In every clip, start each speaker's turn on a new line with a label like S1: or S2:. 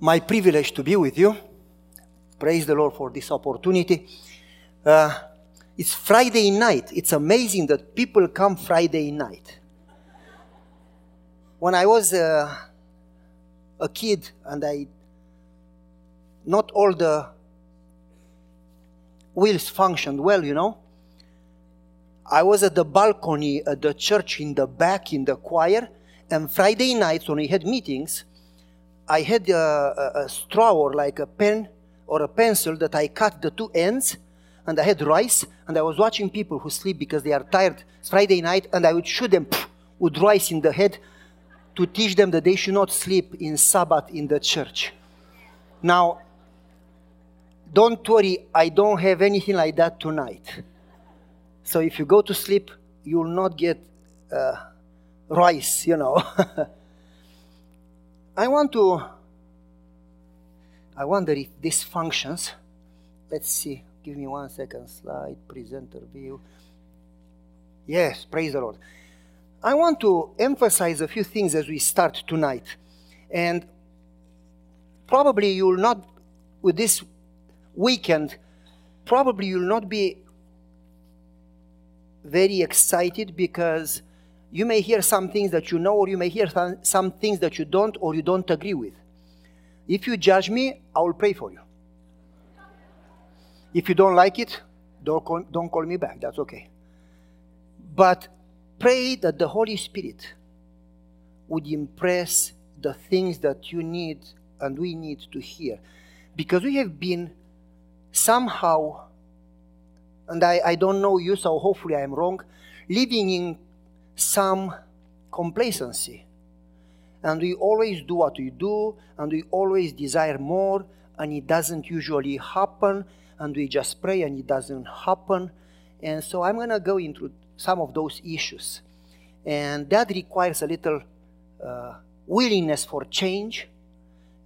S1: my privilege to be with you. Praise the Lord for this opportunity. Uh, it's Friday night. It's amazing that people come Friday night. When I was uh, a kid and I, not all the wheels functioned well, you know. I was at the balcony at the church in the back in the choir, and Friday nights when we had meetings, I had a, a, a straw or like a pen or a pencil that I cut the two ends, and I had rice, and I was watching people who sleep because they are tired. It's Friday night, and I would shoot them pff, with rice in the head to teach them that they should not sleep in Sabbath in the church. Now, don't worry, I don't have anything like that tonight. So if you go to sleep, you will not get uh, rice, you know. I want to, I wonder if this functions. Let's see. Give me one second. Slide, presenter view. Yes, praise the Lord. I want to emphasize a few things as we start tonight. And probably you will not, with this weekend, probably you will not be very excited because you may hear some things that you know, or you may hear some things that you don't, or you don't agree with. If you judge me, I will pray for you. If you don't like it, don't call, don't call me back. That's okay. But pray that the Holy Spirit would impress the things that you need and we need to hear. Because we have been somehow, and I, I don't know you, so hopefully I am wrong, living in some complacency. And we always do what we do, and we always desire more, and it doesn't usually happen, and we just pray and it doesn't happen. And so I'm going to go into some of those issues. And that requires a little uh, willingness for change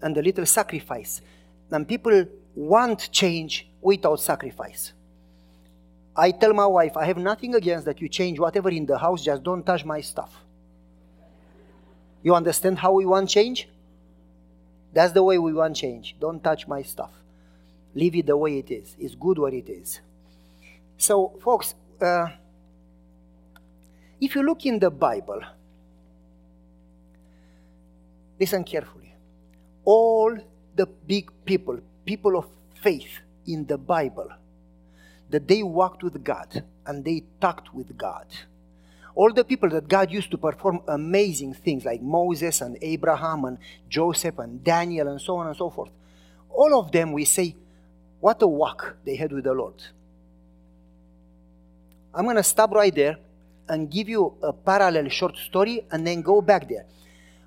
S1: and a little sacrifice. And people want change without sacrifice. I tell my wife, I have nothing against that you change whatever in the house, just don't touch my stuff. You understand how we want change? That's the way we want change. Don't touch my stuff. Leave it the way it is. It's good where it is. So, folks, uh, if you look in the Bible, listen carefully. All the big people, people of faith in the Bible, that they walked with God and they talked with God. All the people that God used to perform amazing things like Moses and Abraham and Joseph and Daniel and so on and so forth, all of them we say, what a walk they had with the Lord. I'm going to stop right there and give you a parallel short story and then go back there.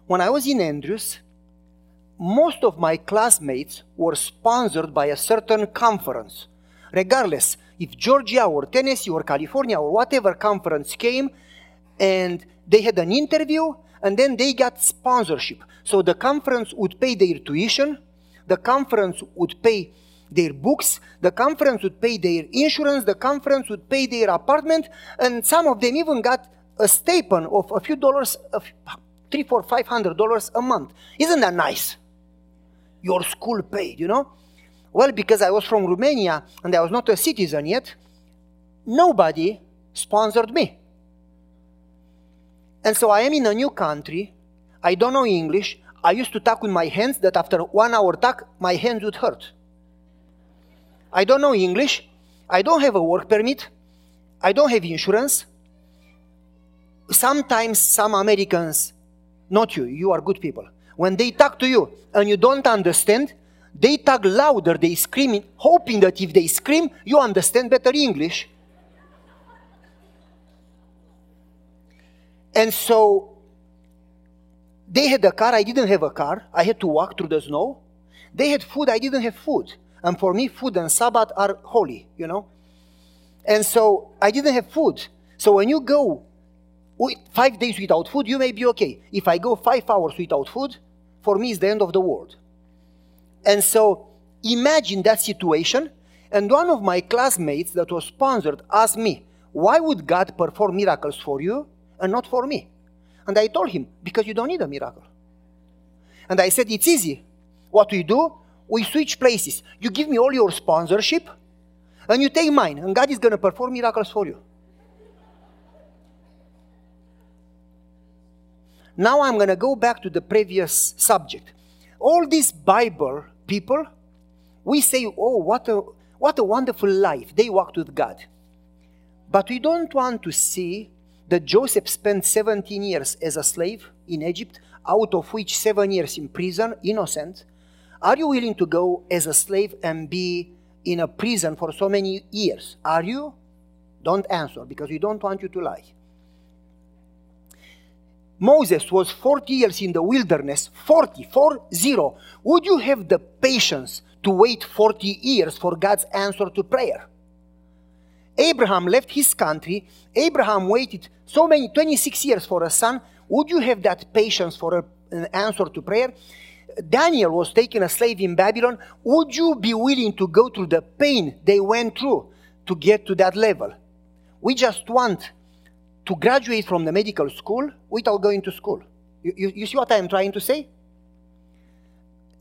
S1: When I was in Andrews, most of my classmates were sponsored by a certain conference. Regardless, if Georgia or Tennessee or California or whatever conference came and they had an interview and then they got sponsorship. So the conference would pay their tuition, the conference would pay their books, the conference would pay their insurance, the conference would pay their apartment, and some of them even got a stipend of a few dollars, three, four, five hundred dollars a month. Isn't that nice? Your school paid, you know? Well, because I was from Romania and I was not a citizen yet, nobody sponsored me. And so I am in a new country. I don't know English. I used to talk with my hands that after one hour talk, my hands would hurt. I don't know English. I don't have a work permit. I don't have insurance. Sometimes some Americans, not you, you are good people. When they talk to you and you don't understand, they talk louder, they scream, hoping that if they scream, you understand better English. And so they had a car, I didn't have a car. I had to walk through the snow. They had food, I didn't have food. And for me, food and Sabbath are holy, you know. And so I didn't have food. So when you go five days without food, you may be okay. If I go five hours without food, for me, it's the end of the world. And so imagine that situation. And one of my classmates that was sponsored asked me, Why would God perform miracles for you and not for me? And I told him, Because you don't need a miracle. And I said, It's easy. what we do, we switch places. You give me all your sponsorship, and you take mine, and God is going to perform miracles for you. Now I'm going to go back to the previous subject. All this Bible people, we say, oh, what a, what a wonderful life. They walked with God. But we don't want to see that Joseph spent 17 years as a slave in Egypt, out of which seven years in prison, innocent. Are you willing to go as a slave and be in a prison for so many years? Are you? Don't answer because we don't want you to lie. Moses was 40 years in the wilderness, 40, 40. Would you have the patience to wait 40 years for God's answer to prayer? Abraham left his country. Abraham waited so many, 26 years for a son. Would you have that patience for a, an answer to prayer? Daniel was taken a slave in Babylon. Would you be willing to go through the pain they went through to get to that level? We just want to graduate from the medical school without going to school. You, you, you see what I'm trying to say?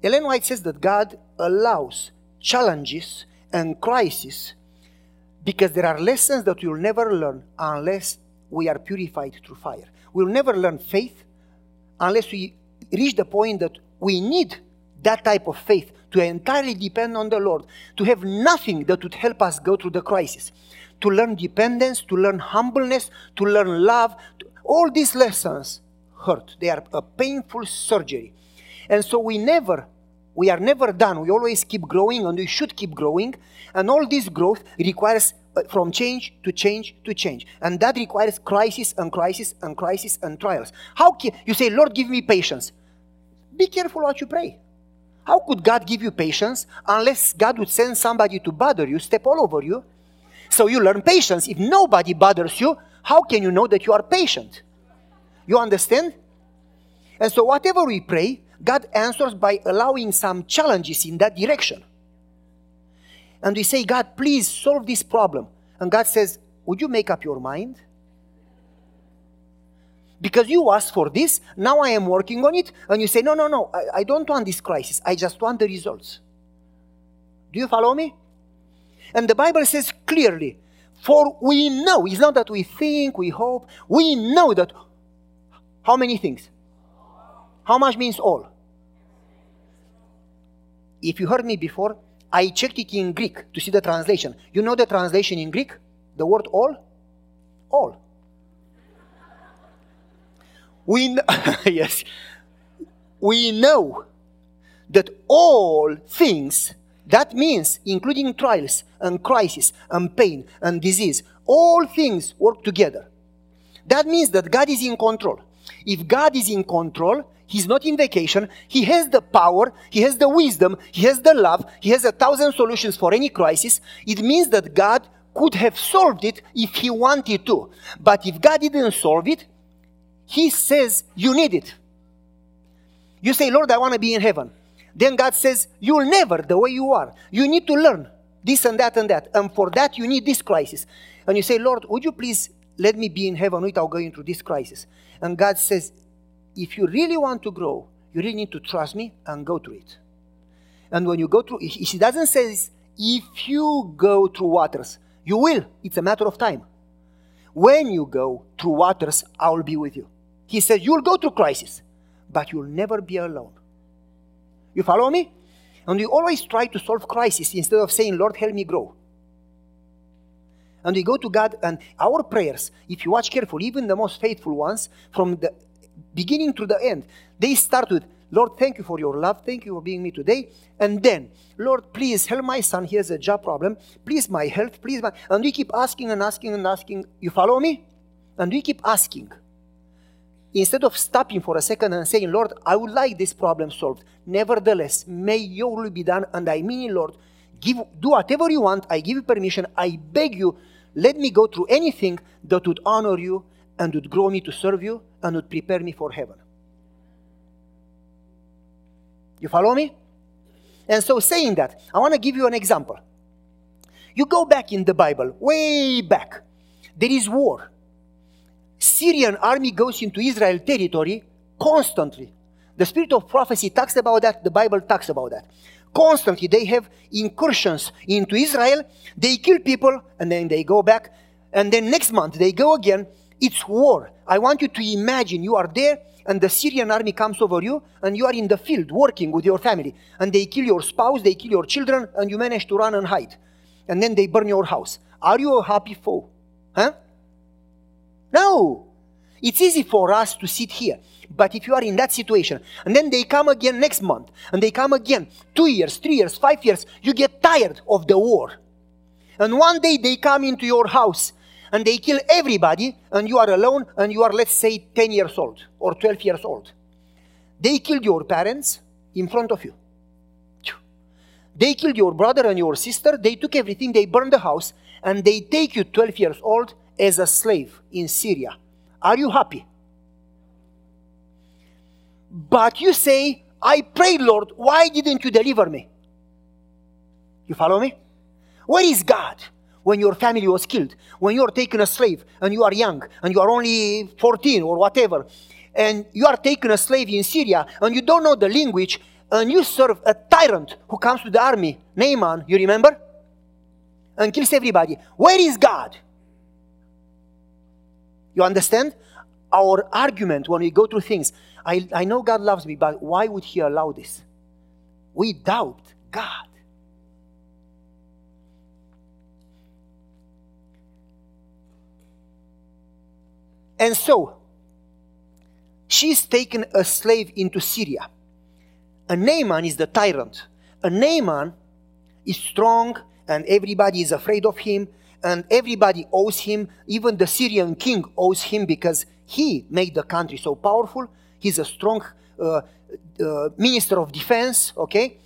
S1: Ellen White says that God allows challenges and crises because there are lessons that we'll never learn unless we are purified through fire. We'll never learn faith unless we reach the point that we need that type of faith to entirely depend on the Lord, to have nothing that would help us go through the crisis to learn dependence, to learn humbleness, to learn love. All these lessons hurt. They are a painful surgery. And so we never, we are never done. We always keep growing and we should keep growing. And all this growth requires uh, from change to change to change. And that requires crisis and crisis and crisis and trials. How can you say, Lord, give me patience? Be careful what you pray. How could God give you patience unless God would send somebody to bother you, step all over you, so you learn patience. If nobody bothers you, how can you know that you are patient? You understand? And so, whatever we pray, God answers by allowing some challenges in that direction. And we say, God, please solve this problem. And God says, Would you make up your mind? Because you asked for this, now I am working on it. And you say, No, no, no, I, I don't want this crisis. I just want the results. Do you follow me? And the Bible says clearly, for we know, it's not that we think, we hope, we know that how many things? How much means all? If you heard me before, I checked it in Greek to see the translation. You know the translation in Greek? The word all? All. We know, yes. We know that all things that means including trials and crisis and pain and disease. All things work together. That means that God is in control. If God is in control, He's not in vacation. He has the power, He has the wisdom, He has the love, He has a thousand solutions for any crisis. It means that God could have solved it if He wanted to. But if God didn't solve it, He says, You need it. You say, Lord, I want to be in heaven. Then God says, You'll never the way you are. You need to learn this and that and that. And for that, you need this crisis. And you say, Lord, would you please let me be in heaven without going through this crisis? And God says, If you really want to grow, you really need to trust me and go through it. And when you go through, He doesn't say, If you go through waters, you will. It's a matter of time. When you go through waters, I will be with you. He says, You'll go through crisis, but you'll never be alone. You follow me? And we always try to solve crisis instead of saying, Lord, help me grow. And we go to God, and our prayers, if you watch carefully, even the most faithful ones, from the beginning to the end, they start with, Lord, thank you for your love. Thank you for being me today. And then, Lord, please help my son. He has a job problem. Please, my health. Please, my. And we keep asking and asking and asking. You follow me? And we keep asking instead of stopping for a second and saying, Lord, I would like this problem solved. Nevertheless, may your will be done, and I mean, Lord, give, do whatever you want. I give you permission. I beg you, let me go through anything that would honor you and would grow me to serve you and would prepare me for heaven. You follow me? And so, saying that, I want to give you an example. You go back in the Bible, way back, there is war Syrian army goes into Israel territory constantly. The spirit of prophecy talks about that. The Bible talks about that. Constantly, they have incursions into Israel. They kill people and then they go back. And then next month, they go again. It's war. I want you to imagine you are there and the Syrian army comes over you and you are in the field working with your family and they kill your spouse, they kill your children, and you manage to run and hide. And then they burn your house. Are you a happy foe? Huh? No. It's easy for us to sit here. But if you are in that situation, and then they come again next month, and they come again two years, three years, five years, you get tired of the war. And one day they come into your house and they kill everybody, and you are alone, and you are, let's say, 10 years old or 12 years old. They killed your parents in front of you. They killed your brother and your sister. They took everything, they burned the house, and they take you 12 years old as a slave in Syria. Are you happy? But you say, I prayed, Lord, why didn't you deliver me? You follow me? Where is God when your family was killed? When you are taken a slave and you are young and you are only 14 or whatever, and you are taken a slave in Syria and you don't know the language and you serve a tyrant who comes to the army, Naaman, you remember? And kills everybody. Where is God? You understand? Our argument when we go through things, I, I know God loves me, but why would He allow this? We doubt God. And so, she's taken a slave into Syria. A Naaman is the tyrant. A Naaman is strong and everybody is afraid of him and everybody owes him. Even the Syrian king owes him because he made the country so powerful. He's a strong uh, uh, minister of defense, okay?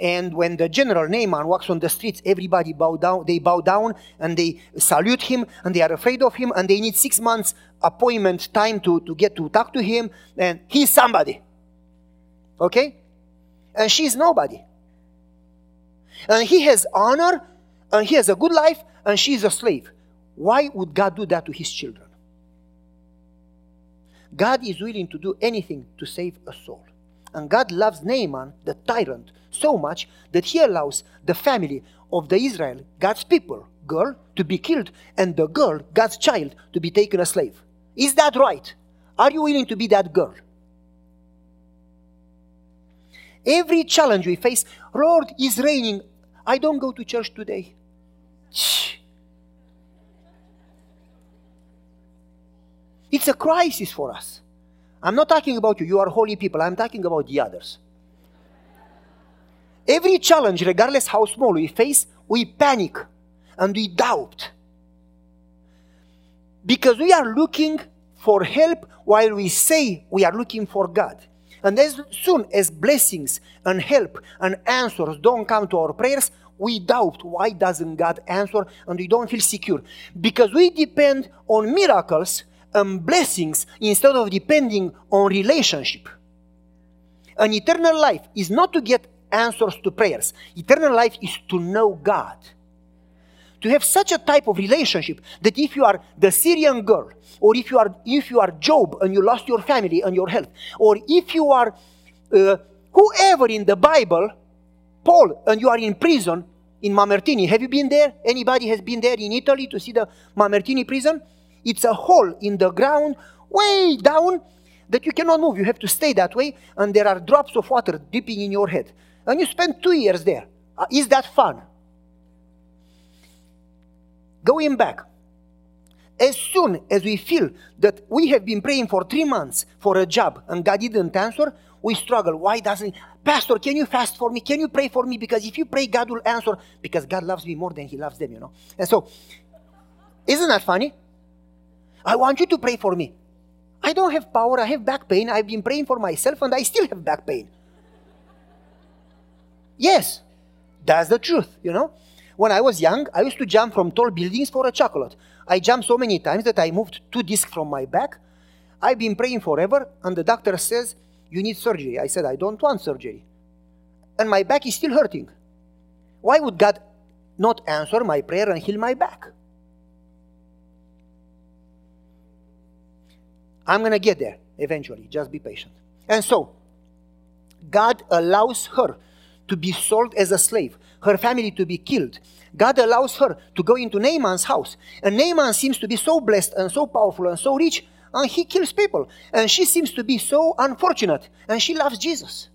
S1: And when the general Naaman walks on the streets, everybody bow down, they bow down and they salute him and they are afraid of him and they need six months appointment time to, to get to talk to him. And he's somebody. Okay? And she's nobody. And he has honor and he has a good life and she's a slave. Why would God do that to his children? God is willing to do anything to save a soul. And God loves Naaman, the tyrant, so much that he allows the family of the Israel, God's people, girl, to be killed, and the girl, God's child, to be taken a slave. Is that right? Are you willing to be that girl? Every challenge we face, Lord, is raining. I don't go to church today. It's a crisis for us. I'm not talking about you, you are holy people. I'm talking about the others. Every challenge, regardless how small we face, we panic and we doubt. Because we are looking for help while we say we are looking for God. And as soon as blessings and help and answers don't come to our prayers, we doubt why doesn't God answer and we don't feel secure. Because we depend on miracles and blessings instead of depending on relationship. An eternal life is not to get answers to prayers. Eternal life is to know God. To have such a type of relationship that if you are the Syrian girl, or if you are if you are Job and you lost your family and your health, or if you are uh, whoever in the Bible, Paul, and you are in prison in Mamertini. Have you been there? Anybody has been there in Italy to see the Mamertini prison? It's a hole in the ground, way down, that you cannot move. You have to stay that way, and there are drops of water dipping in your head. And you spend two years there. Uh, is that fun? Going back, as soon as we feel that we have been praying for three months for a job and God didn't answer, we struggle. Why doesn't Pastor, can you fast for me? Can you pray for me? Because if you pray, God will answer because God loves me more than He loves them, you know. And so, isn't that funny? I want you to pray for me. I don't have power. I have back pain. I've been praying for myself and I still have back pain. Yes, that's the truth, you know. When I was young, I used to jump from tall buildings for a chocolate. I jumped so many times that I moved two discs from my back. I've been praying forever, and the doctor says, You need surgery. I said, I don't want surgery. And my back is still hurting. Why would God not answer my prayer and heal my back? I'm going to get there eventually. Just be patient. And so, God allows her to be sold as a slave, her family to be killed. God allows her to go into Naaman's house. And Naaman seems to be so blessed and so powerful and so rich, and he kills people. And she seems to be so unfortunate, and she loves Jesus.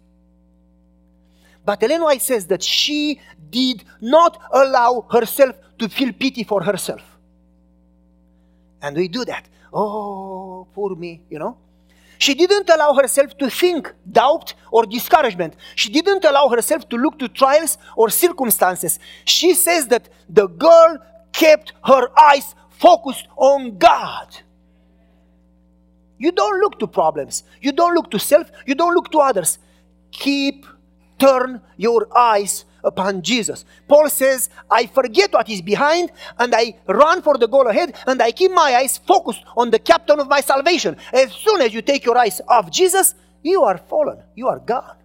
S1: But Ellen White says that she did not allow herself to feel pity for herself. And we do that. Oh, poor me, you know. She didn't allow herself to think doubt or discouragement. She didn't allow herself to look to trials or circumstances. She says that the girl kept her eyes focused on God. You don't look to problems. You don't look to self. You don't look to others. Keep, turn your eyes upon Jesus. Paul says, I forget what is behind and I run for the goal ahead and I keep my eyes focused on the captain of my salvation. As soon as you take your eyes off Jesus, you are fallen. You are gone.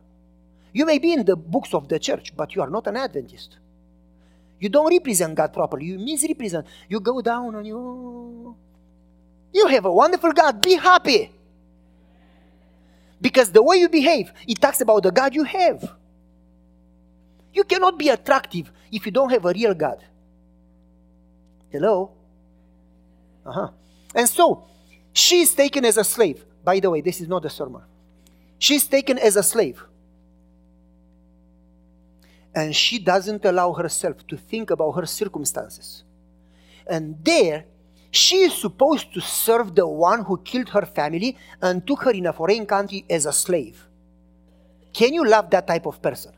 S1: You may be in the books of the church, but you are not an Adventist. You don't represent God properly. You misrepresent. You go down and you. You have a wonderful God. Be happy. Because the way you behave, it talks about the God you have. You cannot be attractive if you don't have a real God. Hello? Uh huh. And so, she's taken as a slave. By the way, this is not a sermon. She's taken as a slave. And she doesn't allow herself to think about her circumstances. And there, she is supposed to serve the one who killed her family and took her in a foreign country as a slave. Can you love that type of person?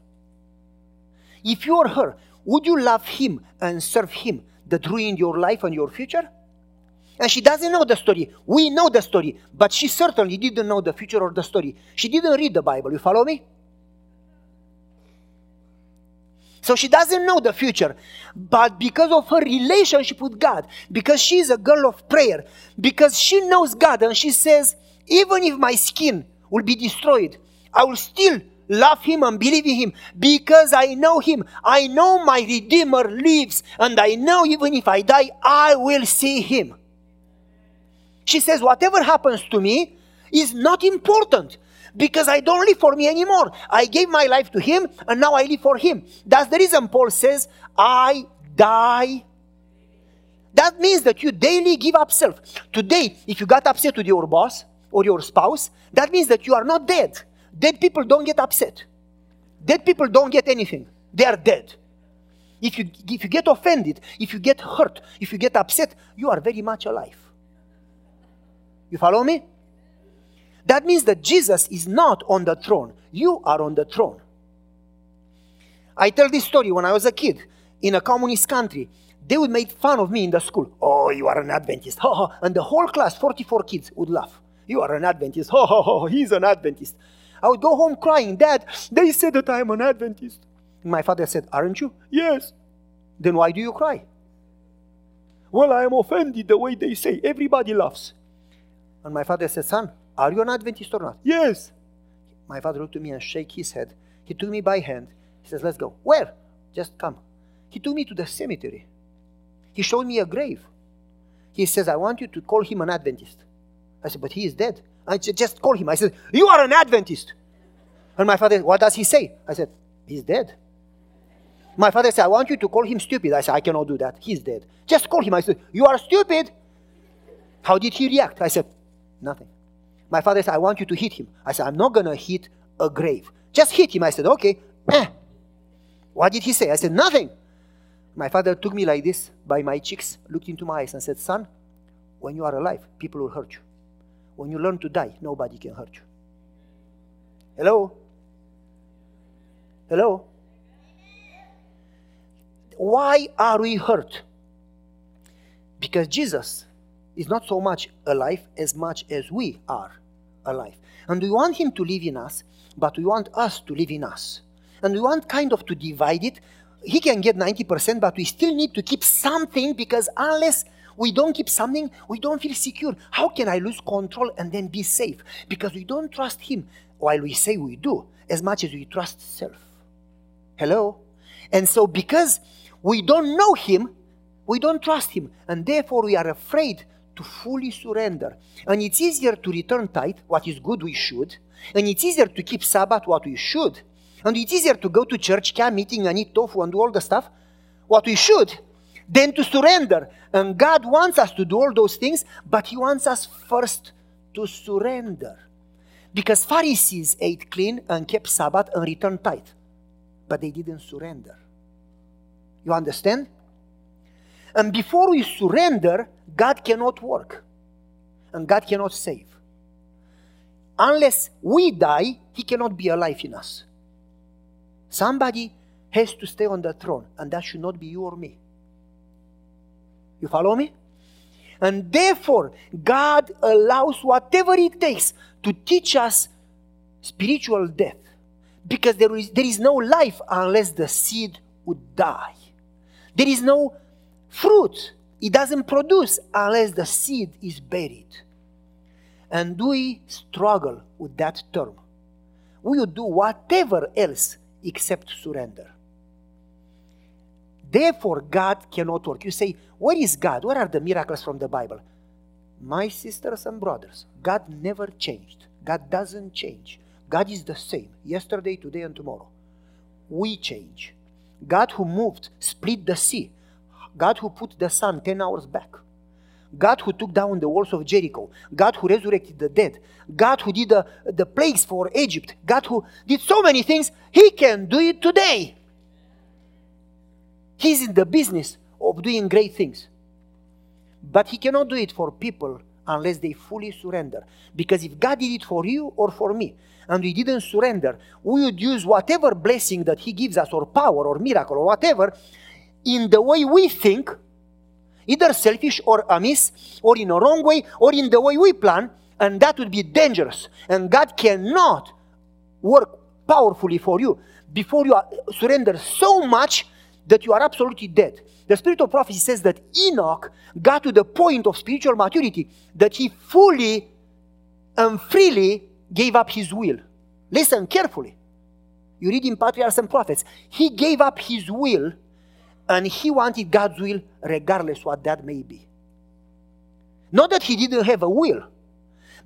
S1: If you are her, would you love him and serve him that ruined your life and your future? And she doesn't know the story. We know the story, but she certainly didn't know the future or the story. She didn't read the Bible. You follow me? So she doesn't know the future. But because of her relationship with God, because she's a girl of prayer, because she knows God and she says, even if my skin will be destroyed, I will still love him and believe in him because I know him. I know my Redeemer lives, and I know even if I die, I will see him. She says, Whatever happens to me is not important because I don't live for me anymore. I gave my life to him, and now I live for him. That's the reason Paul says, I die. That means that you daily give up self. Today, if you got upset with your boss or your spouse, that means that you are not dead Dead people don't get upset. Dead people don't get anything. They are dead. If you, if you get offended, if you get hurt, if you get upset, you are very much alive. You follow me? That means that Jesus is not on the throne. You are on the throne. I tell this story when I was a kid in a communist country. They would make fun of me in the school. Oh, you are an Adventist. and the whole class, 44 kids, would laugh. You are an Adventist. Ho, he's an Adventist. I would go home crying, Dad, they said that I'm an Adventist. My father said, Aren't you? Yes. Then why do you cry? Well, I am offended the way they say. Everybody laughs. And my father said, Son, are you an Adventist or not? Yes. My father looked at me and shook his head. He took me by hand. He says, Let's go. Where? Just come. He took me to the cemetery. He showed me a grave. He says, I want you to call him an Adventist. I said, But he is dead. I just call him. I said, You are an Adventist. And my father, What does he say? I said, He's dead. My father said, I want you to call him stupid. I said, I cannot do that. He's dead. Just call him. I said, You are stupid. How did he react? I said, Nothing. My father said, I want you to hit him. I said, I'm not going to hit a grave. Just hit him. I said, Okay. Eh. What did he say? I said, Nothing. My father took me like this by my cheeks, looked into my eyes, and said, Son, when you are alive, people will hurt you. When you learn to die, nobody can hurt you. Hello? Hello? Why are we hurt? Because Jesus is not so much alive as much as we are alive. And we want Him to live in us, but we want us to live in us. And we want kind of to divide it. He can get 90%, but we still need to keep something because unless we don't keep something, we don't feel secure. How can I lose control and then be safe? Because we don't trust Him while we say we do, as much as we trust self. Hello? And so, because we don't know Him, we don't trust Him, and therefore we are afraid to fully surrender. And it's easier to return tithe, what is good we should, and it's easier to keep Sabbath, what we should, and it's easier to go to church, camp meeting, and eat tofu and do all the stuff, what we should, than to surrender. And God wants us to do all those things, but He wants us first to surrender. Because Pharisees ate clean and kept Sabbath and returned tithe, but they didn't surrender. You understand? And before we surrender, God cannot work and God cannot save. Unless we die, He cannot be alive in us. Somebody has to stay on the throne, and that should not be you or me. You follow me? And therefore, God allows whatever it takes to teach us spiritual death. Because there is, there is no life unless the seed would die. There is no fruit. It doesn't produce unless the seed is buried. And we struggle with that term. We would do whatever else except surrender. Therefore, God cannot work. You say, Where is God? Where are the miracles from the Bible? My sisters and brothers, God never changed. God doesn't change. God is the same yesterday, today, and tomorrow. We change. God who moved, split the sea. God who put the sun 10 hours back. God who took down the walls of Jericho. God who resurrected the dead. God who did the, the plagues for Egypt. God who did so many things. He can do it today. He's in the business of doing great things. But he cannot do it for people unless they fully surrender. Because if God did it for you or for me, and we didn't surrender, we would use whatever blessing that he gives us, or power, or miracle, or whatever, in the way we think, either selfish or amiss, or in a wrong way, or in the way we plan, and that would be dangerous. And God cannot work powerfully for you before you surrender so much that you are absolutely dead. The spirit of prophecy says that Enoch got to the point of spiritual maturity that he fully and freely gave up his will. Listen carefully. You read in Patriarchs and Prophets. He gave up his will and he wanted God's will regardless what that may be. Not that he didn't have a will,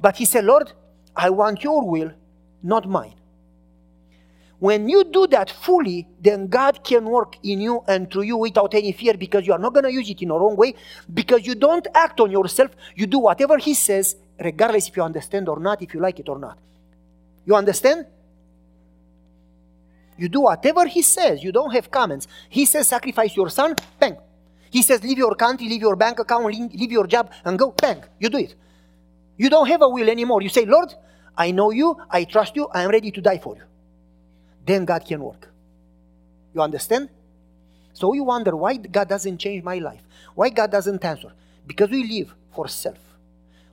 S1: but he said, Lord, I want your will, not mine. When you do that fully, then God can work in you and through you without any fear because you are not going to use it in a wrong way, because you don't act on yourself. You do whatever He says, regardless if you understand or not, if you like it or not. You understand? You do whatever He says. You don't have comments. He says, sacrifice your son, bang. He says, leave your country, leave your bank account, leave your job, and go, bang. You do it. You don't have a will anymore. You say, Lord, I know you, I trust you, I am ready to die for you then God can work. You understand? So you wonder why God doesn't change my life. Why God doesn't answer? Because we live for self.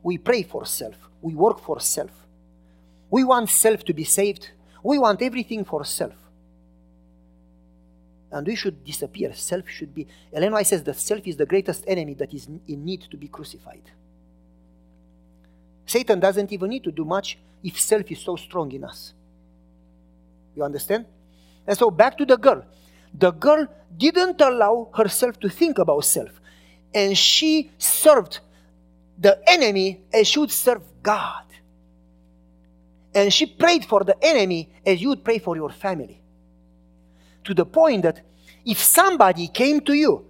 S1: We pray for self. We work for self. We want self to be saved. We want everything for self. And we should disappear. Self should be. Ellen White says that self is the greatest enemy that is in need to be crucified. Satan doesn't even need to do much if self is so strong in us. You understand? And so back to the girl. The girl didn't allow herself to think about self. And she served the enemy as she would serve God. And she prayed for the enemy as you would pray for your family. To the point that if somebody came to you,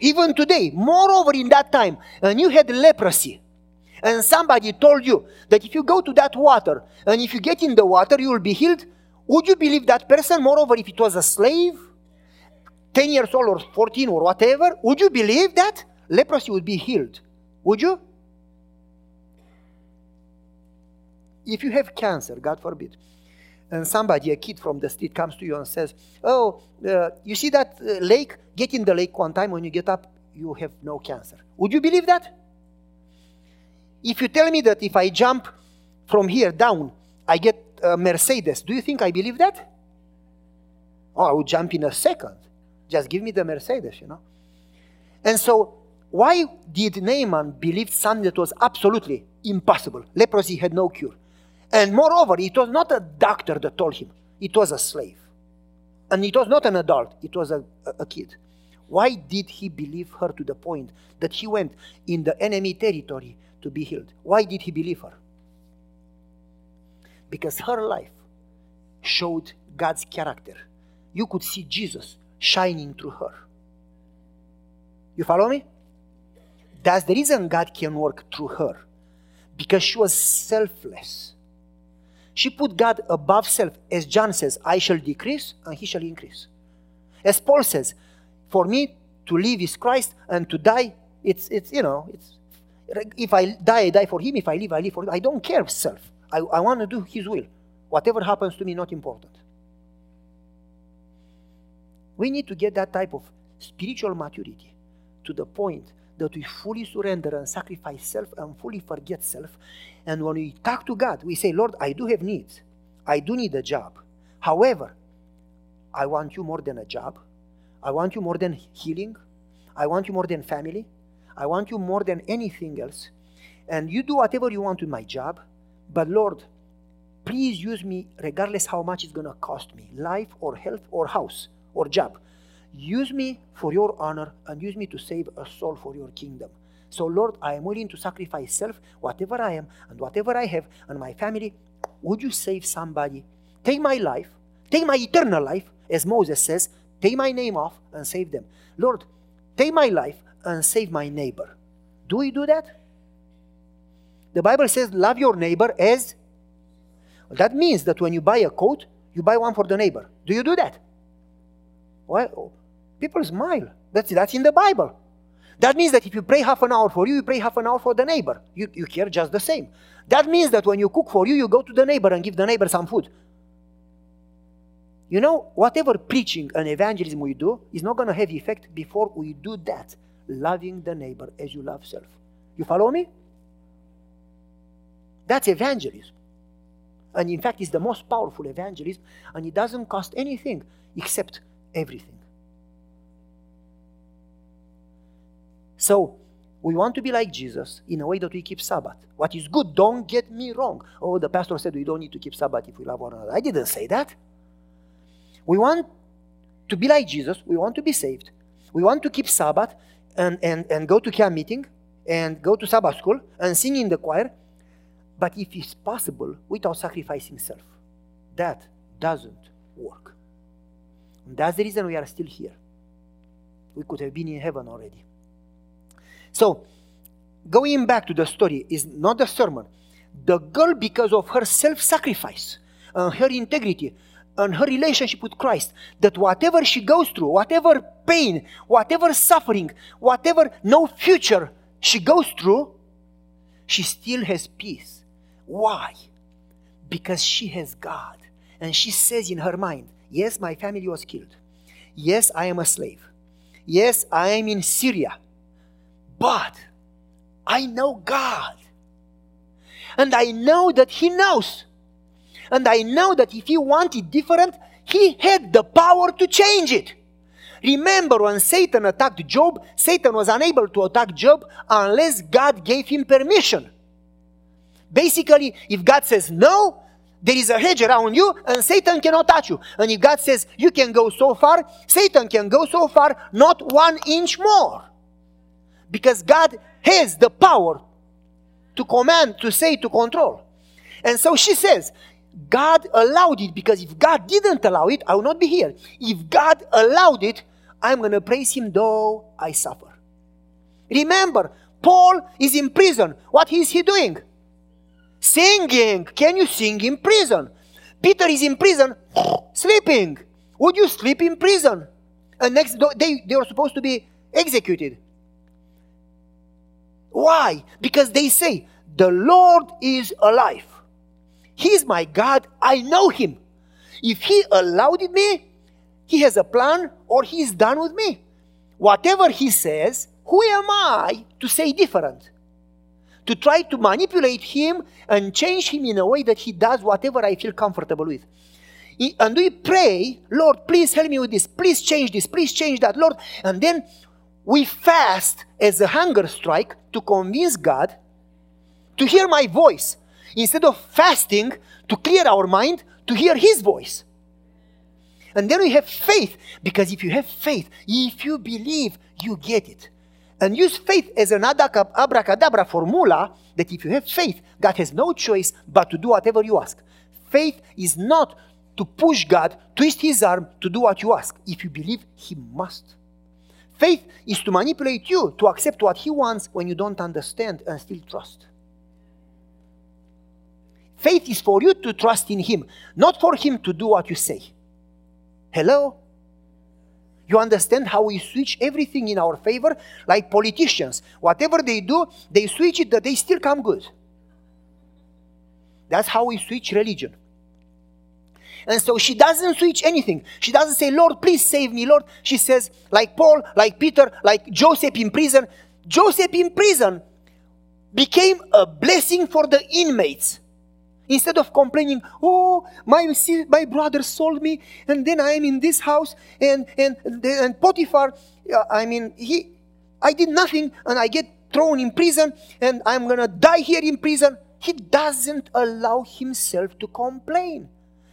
S1: even today, moreover in that time, and you had leprosy, and somebody told you that if you go to that water and if you get in the water, you will be healed, would you believe that person? Moreover, if it was a slave, 10 years old or 14 or whatever, would you believe that leprosy would be healed? Would you? If you have cancer, God forbid, and somebody, a kid from the street, comes to you and says, Oh, uh, you see that uh, lake? Get in the lake one time. When you get up, you have no cancer. Would you believe that? If you tell me that if I jump from here down, I get a Mercedes. Do you think I believe that? Oh, I would jump in a second. Just give me the Mercedes, you know. And so, why did Naaman believe something that was absolutely impossible? Leprosy had no cure. And moreover, it was not a doctor that told him, it was a slave. And it was not an adult, it was a, a, a kid. Why did he believe her to the point that he went in the enemy territory to be healed? Why did he believe her? Because her life showed God's character. You could see Jesus shining through her. You follow me? That's the reason God can work through her. Because she was selfless. She put God above self. As John says, I shall decrease and he shall increase. As Paul says, for me to live is Christ and to die, it's, it's you know, it's, if I die, I die for him. If I live, I live for him. I don't care self. I, I want to do his will. Whatever happens to me, not important. We need to get that type of spiritual maturity to the point that we fully surrender and sacrifice self and fully forget self. And when we talk to God, we say, Lord, I do have needs. I do need a job. However, I want you more than a job. I want you more than healing. I want you more than family. I want you more than anything else. And you do whatever you want with my job. But Lord, please use me regardless how much it's going to cost me life or health or house or job. Use me for your honor and use me to save a soul for your kingdom. So, Lord, I am willing to sacrifice self, whatever I am and whatever I have, and my family. Would you save somebody? Take my life, take my eternal life, as Moses says, take my name off and save them. Lord, take my life and save my neighbor. Do we do that? The Bible says, love your neighbor as. That means that when you buy a coat, you buy one for the neighbor. Do you do that? Well, people smile. That's, that's in the Bible. That means that if you pray half an hour for you, you pray half an hour for the neighbor. You, you care just the same. That means that when you cook for you, you go to the neighbor and give the neighbor some food. You know, whatever preaching and evangelism we do is not going to have effect before we do that, loving the neighbor as you love self. You follow me? That's evangelism. And in fact, it's the most powerful evangelism, and it doesn't cost anything except everything. So, we want to be like Jesus in a way that we keep Sabbath. What is good, don't get me wrong. Oh, the pastor said we don't need to keep Sabbath if we love one another. I didn't say that. We want to be like Jesus. We want to be saved. We want to keep Sabbath and, and, and go to camp meeting and go to Sabbath school and sing in the choir. But if it's possible, without sacrificing self, that doesn't work. And that's the reason we are still here. We could have been in heaven already. So, going back to the story is not the sermon. The girl, because of her self sacrifice and her integrity and her relationship with Christ, that whatever she goes through, whatever pain, whatever suffering, whatever no future she goes through, she still has peace. Why? Because she has God. And she says in her mind, Yes, my family was killed. Yes, I am a slave. Yes, I am in Syria. But I know God. And I know that He knows. And I know that if He wanted different, He had the power to change it. Remember when Satan attacked Job, Satan was unable to attack Job unless God gave him permission. Basically, if God says no, there is a hedge around you and Satan cannot touch you. And if God says you can go so far, Satan can go so far, not one inch more. Because God has the power to command, to say, to control. And so she says, God allowed it because if God didn't allow it, I will not be here. If God allowed it, I'm going to praise Him though I suffer. Remember, Paul is in prison. What is he doing? Singing. Can you sing in prison? Peter is in prison, sleeping. Would you sleep in prison? And next day they were supposed to be executed. Why? Because they say, The Lord is alive. He's my God. I know Him. If He allowed me, He has a plan or He's done with me. Whatever He says, who am I to say different? To try to manipulate him and change him in a way that he does whatever I feel comfortable with. And we pray, Lord, please help me with this, please change this, please change that, Lord. And then we fast as a hunger strike to convince God to hear my voice instead of fasting to clear our mind to hear his voice. And then we have faith, because if you have faith, if you believe, you get it. And use faith as an abracadabra formula that if you have faith, God has no choice but to do whatever you ask. Faith is not to push God, twist his arm to do what you ask. If you believe, he must. Faith is to manipulate you to accept what he wants when you don't understand and still trust. Faith is for you to trust in him, not for him to do what you say. Hello? You understand how we switch everything in our favor? Like politicians. Whatever they do, they switch it that they still come good. That's how we switch religion. And so she doesn't switch anything. She doesn't say, Lord, please save me, Lord. She says, like Paul, like Peter, like Joseph in prison. Joseph in prison became a blessing for the inmates. Instead of complaining, oh, my, my brother sold me, and then I am in this house, and, and, and Potiphar, uh, I mean, he, I did nothing, and I get thrown in prison, and I'm gonna die here in prison. He doesn't allow himself to complain.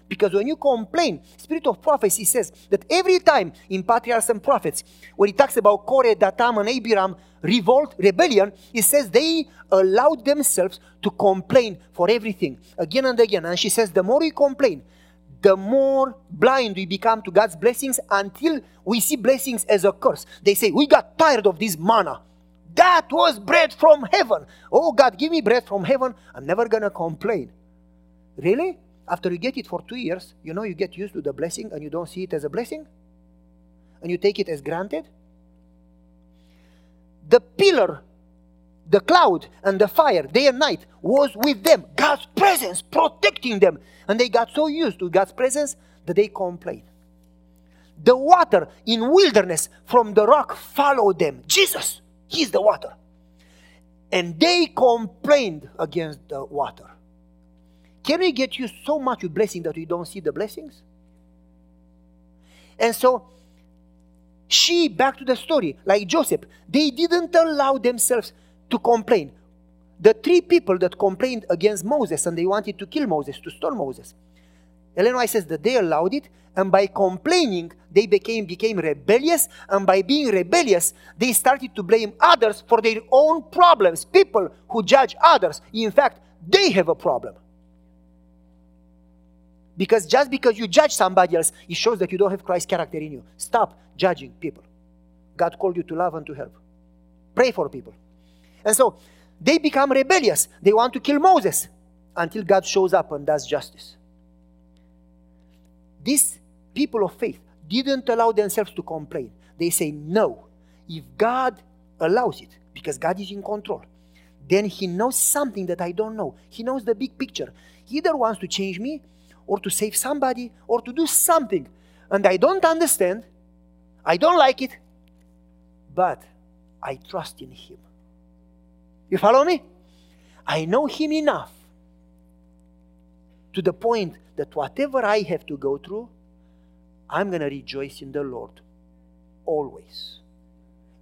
S1: Because when you complain, Spirit of prophecy says that every time in Patriarchs and Prophets, when he talks about Korah, Dathan, and Abiram revolt, rebellion, he says they allowed themselves to complain for everything again and again. And she says, the more we complain, the more blind we become to God's blessings until we see blessings as a curse. They say, We got tired of this manna. That was bread from heaven. Oh, God, give me bread from heaven. I'm never going to complain. Really? After you get it for two years, you know you get used to the blessing and you don't see it as a blessing? And you take it as granted? The pillar, the cloud, and the fire, day and night, was with them. God's presence protecting them. And they got so used to God's presence that they complained. The water in wilderness from the rock followed them. Jesus, He's the water. And they complained against the water. Can we get you so much blessing that we don't see the blessings? And so, she, back to the story, like Joseph, they didn't allow themselves to complain. The three people that complained against Moses and they wanted to kill Moses, to stone Moses, White says that they allowed it, and by complaining, they became, became rebellious, and by being rebellious, they started to blame others for their own problems. People who judge others, in fact, they have a problem. Because just because you judge somebody else, it shows that you don't have Christ's character in you. Stop judging people. God called you to love and to help. Pray for people. And so they become rebellious. They want to kill Moses until God shows up and does justice. These people of faith didn't allow themselves to complain. They say, No. If God allows it, because God is in control, then He knows something that I don't know. He knows the big picture. He either wants to change me or to save somebody or to do something. And I don't understand. I don't like it. But I trust in Him. You follow me? I know Him enough to the point that whatever I have to go through, I'm going to rejoice in the Lord always.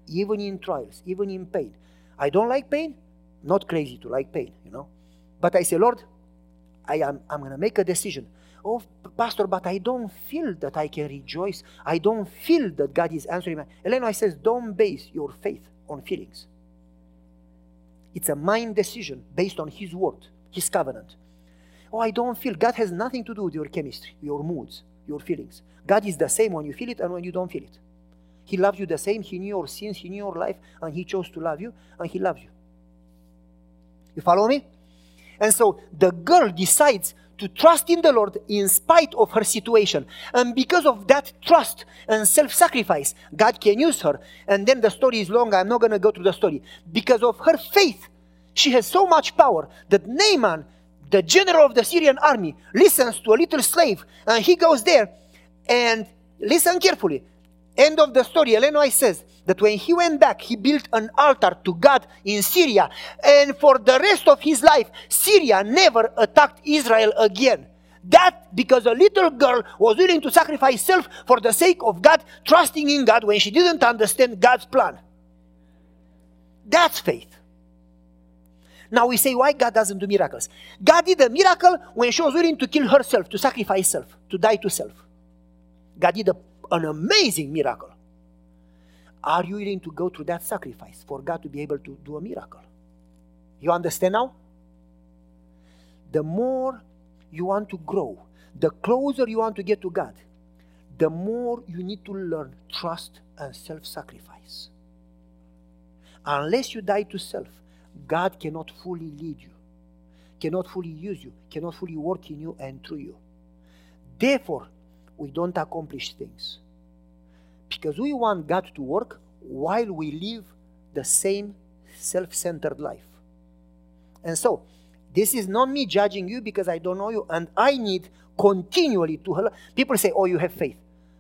S1: Even in trials, even in pain. I don't like pain, not crazy to like pain, you know. But I say, Lord, I am I'm going to make a decision. Oh, Pastor, but I don't feel that I can rejoice. I don't feel that God is answering me. Elena says, don't base your faith on feelings. It's a mind decision based on His word, His covenant. Oh, I don't feel. God has nothing to do with your chemistry, your moods, your feelings. God is the same when you feel it and when you don't feel it. He loves you the same. He knew your sins, He knew your life, and He chose to love you, and He loves you. You follow me? And so the girl decides to trust in the Lord in spite of her situation. And because of that trust and self sacrifice, God can use her. And then the story is long, I'm not going to go through the story. Because of her faith, she has so much power that Naaman, the general of the Syrian army, listens to a little slave and he goes there and listen carefully. End of the story, Ellen White says, that when he went back, he built an altar to God in Syria. And for the rest of his life, Syria never attacked Israel again. That because a little girl was willing to sacrifice self for the sake of God, trusting in God when she didn't understand God's plan. That's faith. Now we say, why God doesn't do miracles? God did a miracle when she was willing to kill herself, to sacrifice self, to die to self. God did a, an amazing miracle. Are you willing to go through that sacrifice for God to be able to do a miracle? You understand now? The more you want to grow, the closer you want to get to God, the more you need to learn trust and self sacrifice. Unless you die to self, God cannot fully lead you, cannot fully use you, cannot fully work in you and through you. Therefore, we don't accomplish things. Because we want God to work while we live the same self centered life. And so, this is not me judging you because I don't know you, and I need continually to. Help. People say, Oh, you have faith.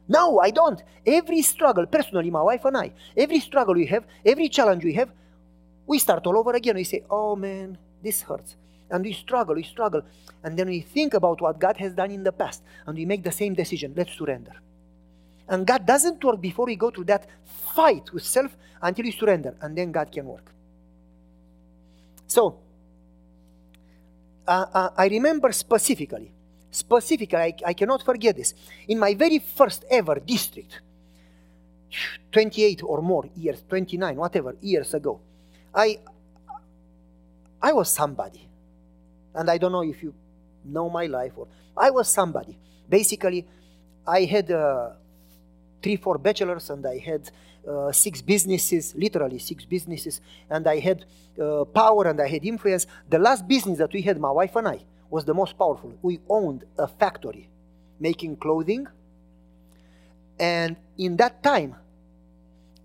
S1: No, I don't. Every struggle, personally, my wife and I, every struggle we have, every challenge we have, we start all over again. We say, oh man, this hurts. And we struggle, we struggle. And then we think about what God has done in the past and we make the same decision let's surrender. And God doesn't work before we go through that fight with self until you surrender, and then God can work. So, uh, uh, I remember specifically specifically, I, I cannot forget this. In my very first ever district, 28 or more years, 29, whatever, years ago, I, I was somebody. And I don't know if you know my life or I was somebody. Basically, I had uh, three, four bachelors and I had uh, six businesses, literally six businesses, and I had uh, power and I had influence. The last business that we had, my wife and I, was the most powerful. We owned a factory making clothing, and in that time,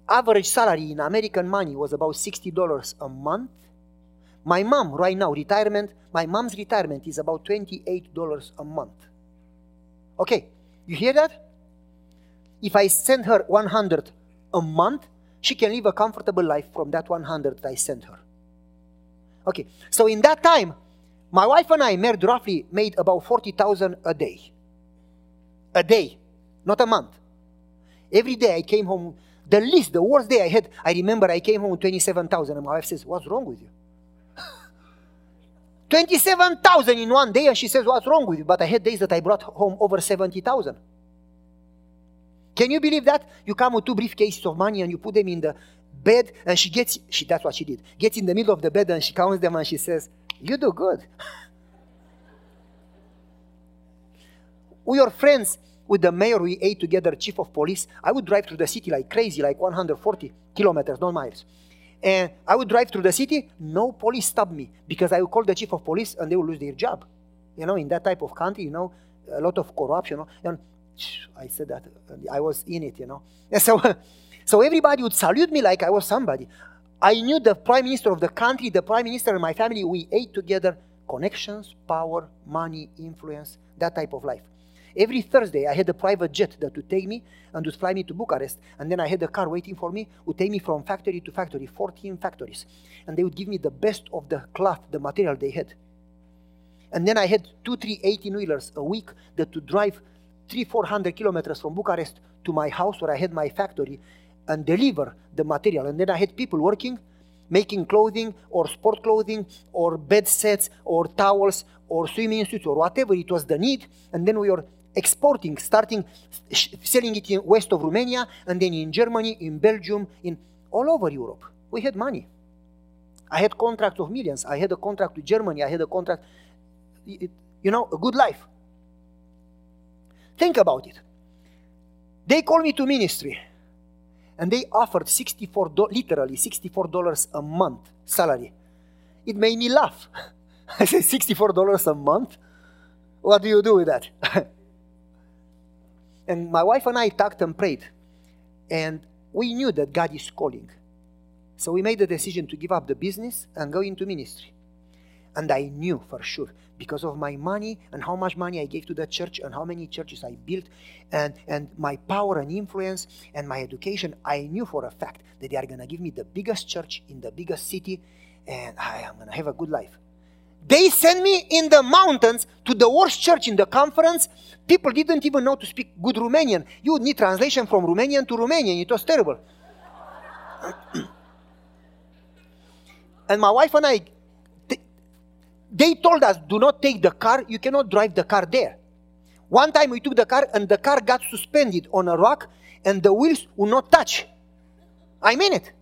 S1: average salary in American money was about $60 a month. My mom, right now, retirement, my mom's retirement is about $28 a month. Okay, you hear that? If I send her 100 a month, she can live a comfortable life from that 100 that I sent her. Okay, so in that time, my wife and I made roughly made about 40,000 a day. A day, not a month. Every day I came home, the least, the worst day I had, I remember I came home 27,000 and my wife says, what's wrong with you? 27,000 in one day and she says, what's wrong with you? But I had days that I brought home over 70,000. Can you believe that? You come with two briefcases of money and you put them in the bed and she gets, she, that's what she did, gets in the middle of the bed and she counts them and she says, you do good. we are friends with the mayor. We ate together, chief of police. I would drive through the city like crazy, like 140 kilometers, not miles. And I would drive through the city. No police stopped me because I would call the chief of police and they would lose their job. You know, in that type of country, you know, a lot of corruption. You I said that uh, I was in it. You know, and so so everybody would salute me like I was somebody. I knew the prime minister of the country, the prime minister and my family, we ate together connections, power, money, influence, that type of life. Every Thursday, I had a private jet that would take me and would fly me to Bucharest. And then I had a car waiting for me, would take me from factory to factory, 14 factories. And they would give me the best of the cloth, the material they had. And then I had two, three 18 wheelers a week that would drive three, 400 kilometers from Bucharest to my house where I had my factory and deliver the material. And then I had people working, making clothing or sport clothing or bed sets or towels or swimming suits or whatever it was the need. And then we were exporting, starting selling it in west of Romania and then in Germany, in Belgium, in all over Europe. We had money. I had contracts of millions. I had a contract with Germany. I had a contract, you know, a good life. Think about it. They called me to ministry and they offered 64 literally 64 dollars a month salary. It made me laugh. I said 64 dollars a month? What do you do with that? And my wife and i talked and prayed and we knew that god is calling. So we made the decision to give up the business and go into ministry and I knew for sure because of my money and how much money I gave to the church and how many churches I built and, and my power and influence and my education, I knew for a fact that they are going to give me the biggest church in the biggest city and I am going to have a good life. They sent me in the mountains to the worst church in the conference. People didn't even know to speak good Romanian. You would need translation from Romanian to Romanian. It was terrible. and my wife and I they told us, do not take the car, you cannot drive the car there. One time we took the car and the car got suspended on a rock and the wheels would not touch. I mean it.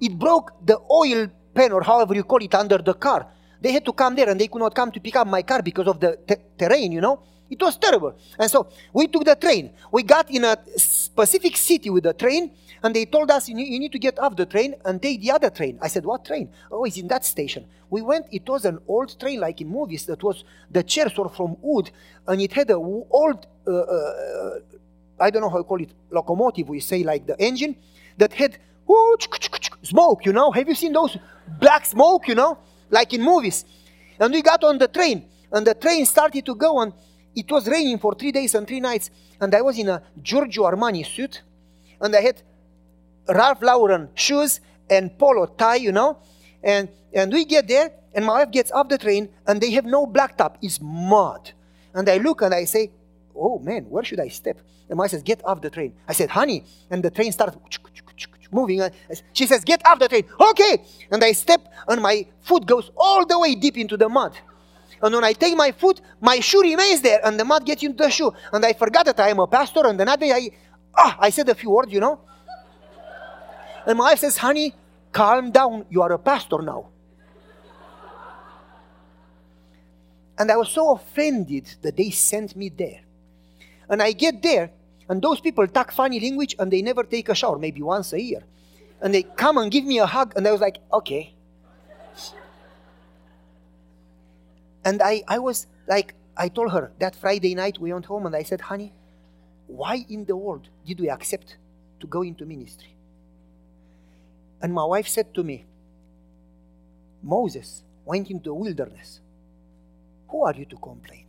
S1: It broke the oil pan or however you call it under the car. They had to come there and they could not come to pick up my car because of the te- terrain, you know. It was terrible. And so we took the train. We got in a specific city with the train and they told us, you need, to get off the train and take the other train. I said, what train? Oh, it's in that station. We went, it was an old train like in movies that was, the chairs were from wood and it had a old, uh, uh, I don't know how you call it, locomotive, we say like the engine, that had smoke, you know. Have you seen those black smoke, you know, like in movies? And we got on the train and the train started to go and it was raining for three days and three nights and I was in a Giorgio Armani suit and I had Ralph Lauren shoes and polo tie, you know. And, and we get there, and my wife gets off the train, and they have no blacktop. It's mud. And I look and I say, oh man, where should I step? And my wife says, get off the train. I said, honey. And the train starts moving. She says, get off the train. Okay. And I step, and my foot goes all the way deep into the mud. And when I take my foot, my shoe remains there, and the mud gets into the shoe. And I forgot that I am a pastor, and then I, ah, I said a few words, you know. And my wife says, honey, calm down. You are a pastor now. And I was so offended that they sent me there. And I get there, and those people talk funny language and they never take a shower, maybe once a year. And they come and give me a hug, and I was like, okay. And I, I was like, I told her that Friday night we went home and I said, honey, why in the world did we accept to go into ministry? And my wife said to me, Moses went into the wilderness. Who are you to complain?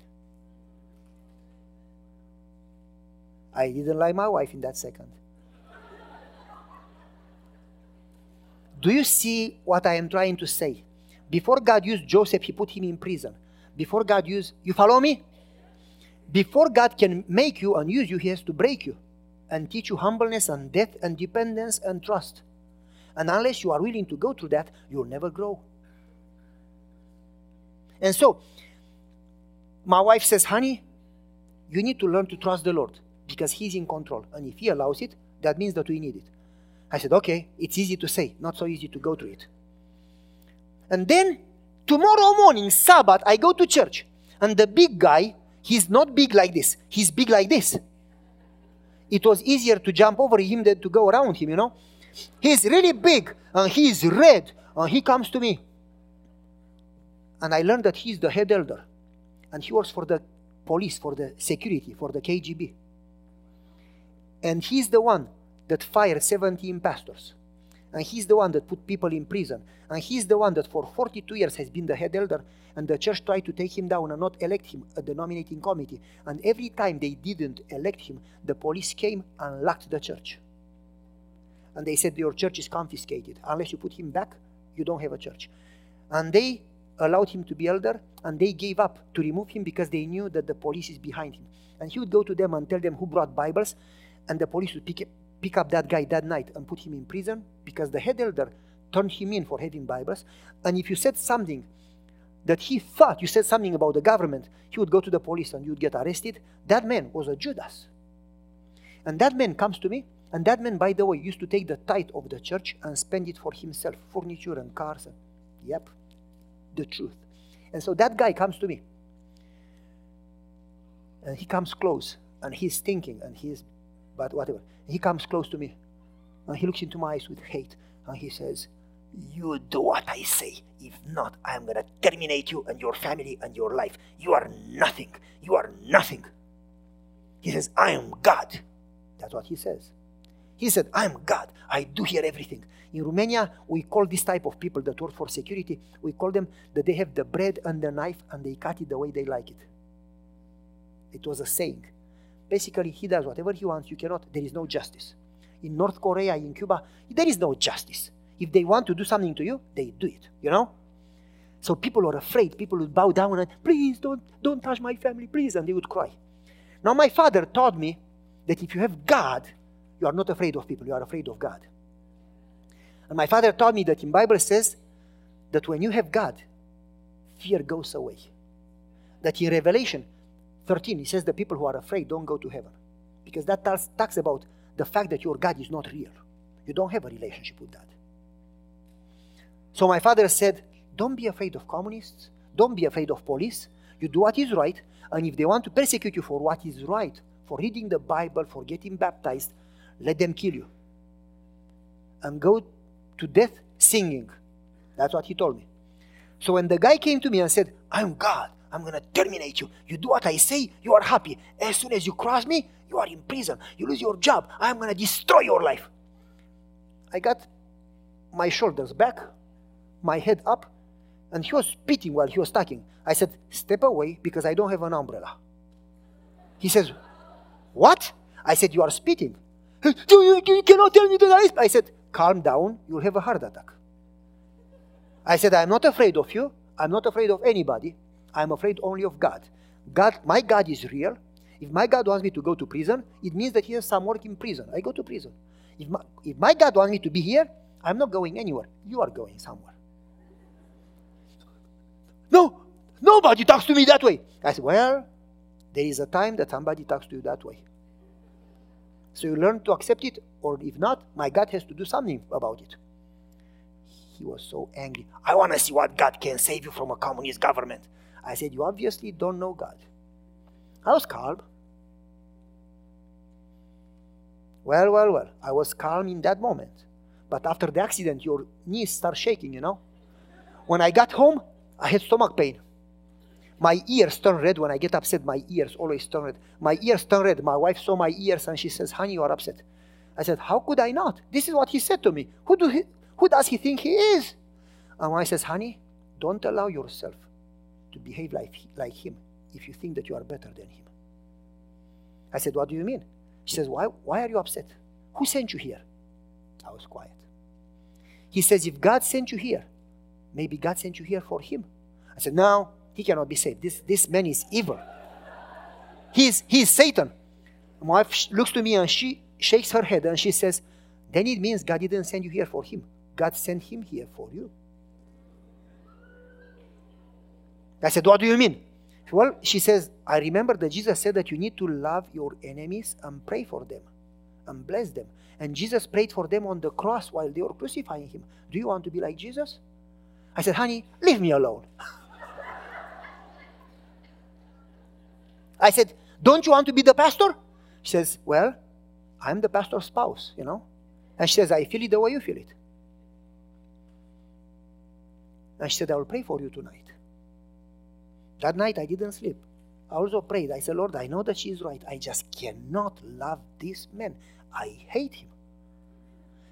S1: I didn't like my wife in that second. Do you see what I am trying to say? Before God used Joseph, he put him in prison. Before God used, you follow me? Before God can make you and use you, he has to break you and teach you humbleness and death and dependence and trust. And unless you are willing to go through that, you'll never grow. And so, my wife says, honey, you need to learn to trust the Lord because He's in control. And if He allows it, that means that we need it. I said, okay, it's easy to say, not so easy to go through it. And then tomorrow morning, Sabbath, I go to church. And the big guy, he's not big like this, he's big like this. It was easier to jump over him than to go around him, you know. He's really big and he's red and he comes to me. And I learned that he's the head elder and he works for the police, for the security, for the KGB. And he's the one that fired 17 pastors. And he's the one that put people in prison. And he's the one that for 42 years has been the head elder. And the church tried to take him down and not elect him at the nominating committee. And every time they didn't elect him, the police came and locked the church and they said your church is confiscated. Unless you put him back, you don't have a church. And they allowed him to be elder and they gave up to remove him because they knew that the police is behind him. And he would go to them and tell them who brought Bibles, and the police would pick, pick up that guy that night and put him in prison because the head elder turned him in for having Bibles. And if you said something that he thought you said something about the government, he would go to the police and you would get arrested. That man was a Judas. And that man comes to me and that man, by the way, used to take the tithe of the church and spend it for himself, furniture and cars. And, yep, the truth. And so that guy comes to me. And he comes close and he's thinking and he's, but whatever. He comes close to me and he looks into my eyes with hate and he says, You do what I say. If not, I am going to terminate you and your family and your life. You are nothing. You are nothing. He says, I am God. That's what he says. He said, I'm God. I do hear everything. In Romania, we call this type of people that work for security, we call them that they have the bread and the knife and they cut it the way they like it. It was a saying. Basically, he does whatever he wants, you cannot. There is no justice. In North Korea, in Cuba, there is no justice. If they want to do something to you, they do it, you know? So people are afraid. People would bow down and, please don't, don't touch my family, please. And they would cry. Now, my father taught me that if you have God, you are not afraid of people, you are afraid of God. And my father taught me that in Bible says that when you have God, fear goes away. That in Revelation, 13, he says the people who are afraid don't go to heaven. Because that talks, talks about the fact that your God is not real. You don't have a relationship with God. So my father said, Don't be afraid of communists. Don't be afraid of police. You do what is right. And if they want to persecute you for what is right, for reading the Bible, for getting baptized, let them kill you. And go to death singing. That's what he told me. So when the guy came to me and said, I'm God, I'm going to terminate you. You do what I say, you are happy. As soon as you cross me, you are in prison. You lose your job. I'm going to destroy your life. I got my shoulders back, my head up, and he was spitting while he was talking. I said, Step away because I don't have an umbrella. He says, What? I said, You are spitting. You, you cannot tell me that I. sp-. I said, Calm down, you'll have a heart attack. I said, I'm not afraid of you. I'm not afraid of anybody. I'm afraid only of God. God, my God is real. If my God wants me to go to prison, it means that he has some work in prison. I go to prison. If my, if my God wants me to be here, I'm not going anywhere. You are going somewhere. No, nobody talks to me that way. I said, Well, there is a time that somebody talks to you that way. So you learn to accept it, or if not, my God has to do something about it. He was so angry. I want to see what God can save you from a communist government. I said, You obviously don't know God. I was calm. Well, well, well. I was calm in that moment. But after the accident, your knees start shaking, you know? When I got home, I had stomach pain. My ears turn red when I get upset. My ears always turn red. My ears turn red. My wife saw my ears and she says, Honey, you are upset. I said, How could I not? This is what he said to me. Who, do he, who does he think he is? And wife says, Honey, don't allow yourself to behave like, like him if you think that you are better than him. I said, What do you mean? She says, Why, why are you upset? Who sent you here? I was quiet. He says, If God sent you here, maybe God sent you here for him. I said, No, he cannot be saved. This, this man is evil. He's, he's Satan. My wife looks to me and she shakes her head and she says, Then it means God didn't send you here for him. God sent him here for you. I said, What do you mean? Well, she says, I remember that Jesus said that you need to love your enemies and pray for them and bless them. And Jesus prayed for them on the cross while they were crucifying him. Do you want to be like Jesus? I said, Honey, leave me alone. I said, Don't you want to be the pastor? She says, Well, I'm the pastor's spouse, you know. And she says, I feel it the way you feel it. And she said, I will pray for you tonight. That night I didn't sleep. I also prayed. I said, Lord, I know that she is right. I just cannot love this man. I hate him.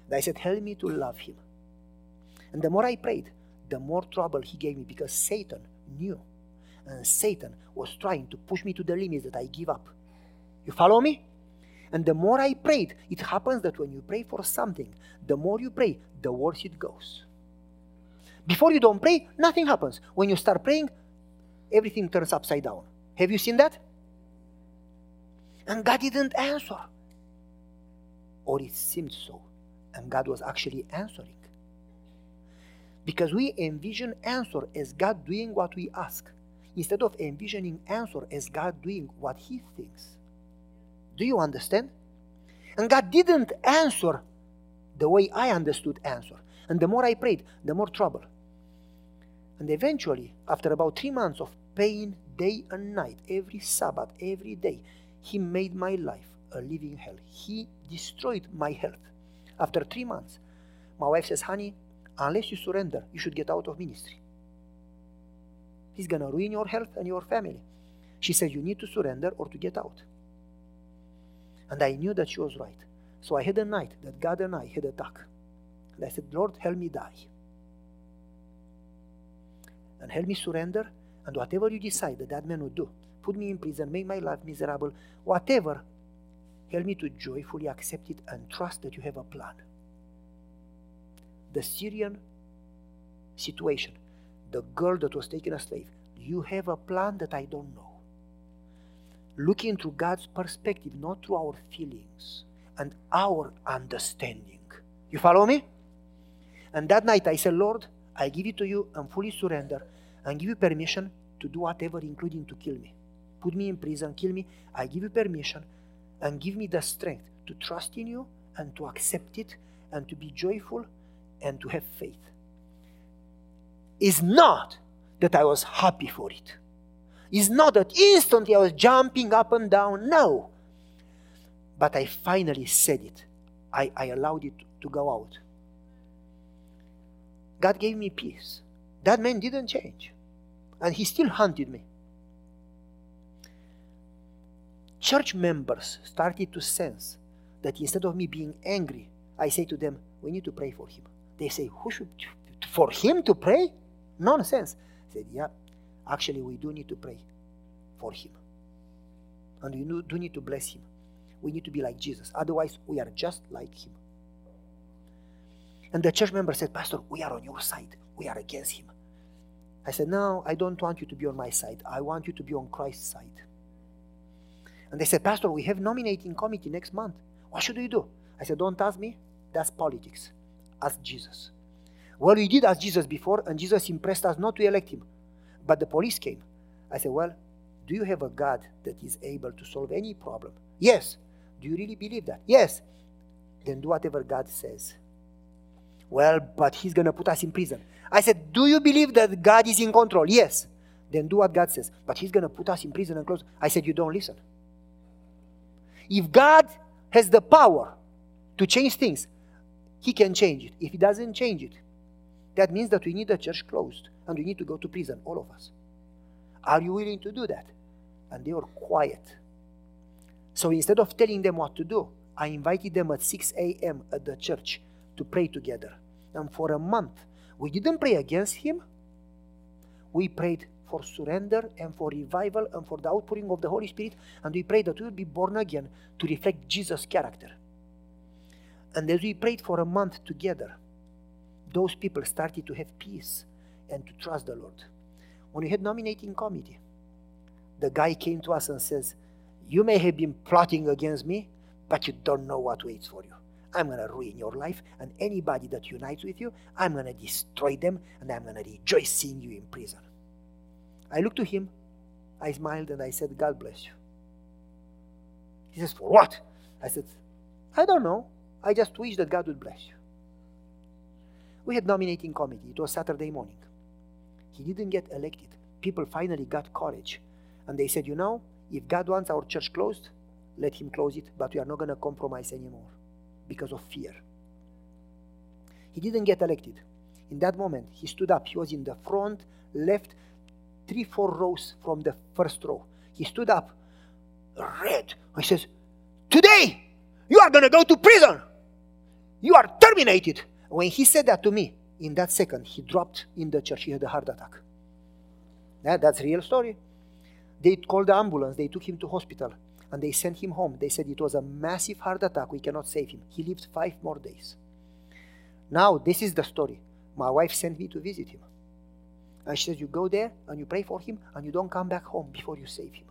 S1: And I said, Help me to love him. And the more I prayed, the more trouble he gave me because Satan knew. And Satan was trying to push me to the limits that I give up. You follow me? And the more I prayed, it happens that when you pray for something, the more you pray, the worse it goes. Before you don't pray, nothing happens. When you start praying, everything turns upside down. Have you seen that? And God didn't answer. Or it seemed so. And God was actually answering. Because we envision answer as God doing what we ask, instead of envisioning answer as God doing what He thinks. Do you understand? And God didn't answer the way I understood answer. And the more I prayed, the more trouble. And eventually, after about three months of pain day and night, every Sabbath, every day, He made my life a living hell. He destroyed my health. After three months, my wife says, Honey, unless you surrender, you should get out of ministry. He's going to ruin your health and your family. She said, You need to surrender or to get out. And I knew that she was right. So I had a night that God and I had a talk. And I said, Lord, help me die. And help me surrender. And whatever you decide that that man would do, put me in prison, make my life miserable, whatever, help me to joyfully accept it and trust that you have a plan. The Syrian situation, the girl that was taken a slave, you have a plan that I don't know. Looking through God's perspective, not through our feelings and our understanding. You follow me? And that night I said, Lord, I give it to you and fully surrender and give you permission to do whatever, including to kill me. put me in prison, kill me. I give you permission and give me the strength to trust in you and to accept it and to be joyful and to have faith. Is not that I was happy for it. It's not that instantly I was jumping up and down. No. But I finally said it. I, I allowed it to go out. God gave me peace. That man didn't change. And he still hunted me. Church members started to sense that instead of me being angry, I say to them, We need to pray for him. They say, Who should for him to pray? Nonsense. I said, Yeah, actually we do need to pray for him. And we do need to bless him. We need to be like Jesus. Otherwise, we are just like him. And the church member said, Pastor, we are on your side. We are against him. I said, No, I don't want you to be on my side. I want you to be on Christ's side. And they said, Pastor, we have nominating committee next month. What should we do? I said, Don't ask me. That's politics. Ask Jesus. Well, we did ask Jesus before, and Jesus impressed us not to elect him. But the police came. I said, Well, do you have a God that is able to solve any problem? Yes. Do you really believe that? Yes. Then do whatever God says. Well, but he's going to put us in prison. I said, Do you believe that God is in control? Yes. Then do what God says. But he's going to put us in prison and close. I said, You don't listen. If God has the power to change things, he can change it. If he doesn't change it, that means that we need the church closed and we need to go to prison, all of us. Are you willing to do that? And they were quiet. So instead of telling them what to do, I invited them at 6 a.m. at the church to pray together. And for a month, we didn't pray against him. We prayed for surrender and for revival and for the outpouring of the Holy Spirit. And we prayed that we would be born again to reflect Jesus' character. And as we prayed for a month together, those people started to have peace and to trust the Lord. When we had nominating committee, the guy came to us and says, You may have been plotting against me, but you don't know what waits for you. I'm going to ruin your life, and anybody that unites with you, I'm going to destroy them, and I'm going to rejoice seeing you in prison. I looked to him, I smiled, and I said, God bless you. He says, For what? I said, I don't know. I just wish that God would bless you. We had nominating committee. It was Saturday morning. He didn't get elected. People finally got courage. And they said, you know, if God wants our church closed, let him close it, but we are not going to compromise anymore because of fear. He didn't get elected. In that moment, he stood up. He was in the front, left, three, four rows from the first row. He stood up, red. He says, Today, you are going to go to prison. You are terminated. When he said that to me, in that second, he dropped in the church. He had a heart attack. That, that's real story. They called the ambulance. They took him to hospital and they sent him home. They said it was a massive heart attack. We cannot save him. He lived five more days. Now, this is the story. My wife sent me to visit him. And she says, You go there and you pray for him and you don't come back home before you save him.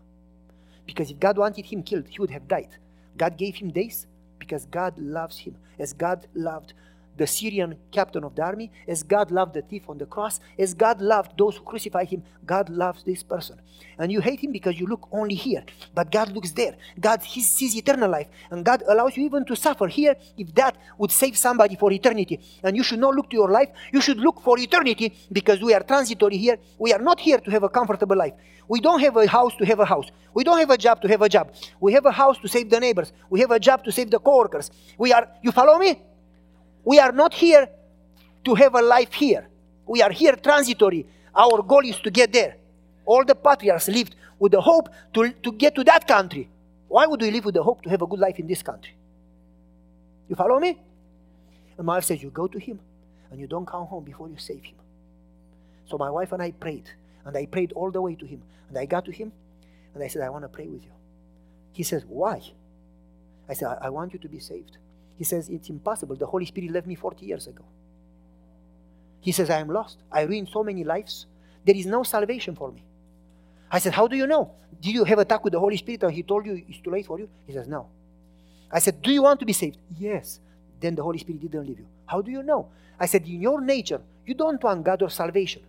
S1: Because if God wanted him killed, he would have died. God gave him days because God loves him as God loved the Syrian captain of the army, as God loved the thief on the cross, as God loved those who crucified him, God loves this person. And you hate him because you look only here, but God looks there. God he sees eternal life, and God allows you even to suffer here if that would save somebody for eternity. And you should not look to your life, you should look for eternity because we are transitory here. We are not here to have a comfortable life. We don't have a house to have a house. We don't have a job to have a job. We have a house to save the neighbors. We have a job to save the coworkers. We are, you follow me? We are not here to have a life here. We are here transitory. Our goal is to get there. All the patriarchs lived with the hope to, to get to that country. Why would we live with the hope to have a good life in this country? You follow me? And my wife says, You go to him and you don't come home before you save him. So my wife and I prayed, and I prayed all the way to him. And I got to him and I said, I want to pray with you. He says, Why? I said, I, I want you to be saved. He says, It's impossible. The Holy Spirit left me 40 years ago. He says, I am lost. I ruined so many lives. There is no salvation for me. I said, How do you know? Did you have a talk with the Holy Spirit and He told you it's too late for you? He says, No. I said, Do you want to be saved? Yes. Then the Holy Spirit didn't leave you. How do you know? I said, In your nature, you don't want God or salvation.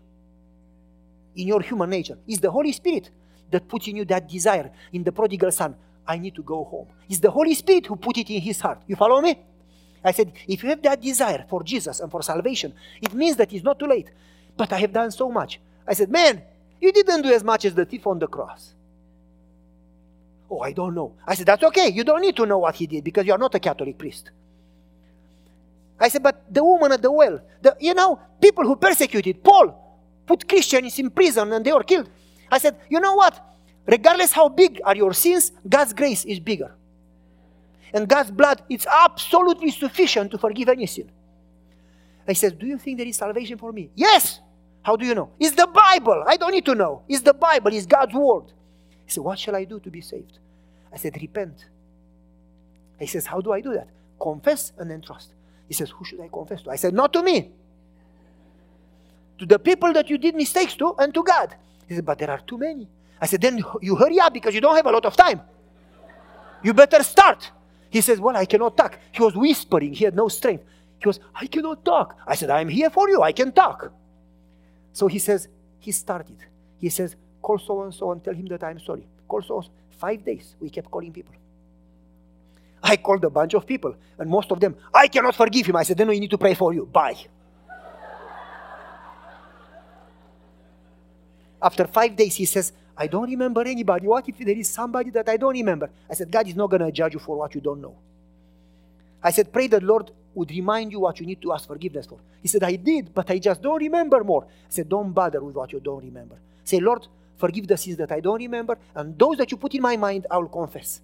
S1: In your human nature, it's the Holy Spirit that puts in you that desire in the prodigal son. I need to go home. It's the Holy Spirit who put it in his heart. You follow me? I said, if you have that desire for Jesus and for salvation, it means that it's not too late. But I have done so much. I said, man, you didn't do as much as the thief on the cross. Oh, I don't know. I said, that's okay. You don't need to know what he did because you are not a Catholic priest. I said, but the woman at the well, the, you know, people who persecuted Paul, put Christians in prison and they were killed. I said, you know what? Regardless how big are your sins, God's grace is bigger. And God's blood is absolutely sufficient to forgive any sin. I said, Do you think there is salvation for me? Yes. How do you know? It's the Bible. I don't need to know. It's the Bible, it's God's word. He said, What shall I do to be saved? I said, Repent. He says, How do I do that? Confess and then trust. He says, Who should I confess to? I said, Not to me. To the people that you did mistakes to and to God. He said, But there are too many. I said, Then you hurry up because you don't have a lot of time. You better start. He says, Well, I cannot talk. He was whispering, he had no strength. He was, I cannot talk. I said, I'm here for you, I can talk. So he says, He started. He says, Call so and so and tell him that I'm sorry. Call so Five days, we kept calling people. I called a bunch of people, and most of them, I cannot forgive him. I said, then we need to pray for you. Bye. After five days, he says, I don't remember anybody. What if there is somebody that I don't remember? I said, God is not going to judge you for what you don't know. I said, pray that Lord would remind you what you need to ask forgiveness for. He said, I did, but I just don't remember more. I said, don't bother with what you don't remember. Say, Lord, forgive the sins that I don't remember, and those that you put in my mind, I will confess.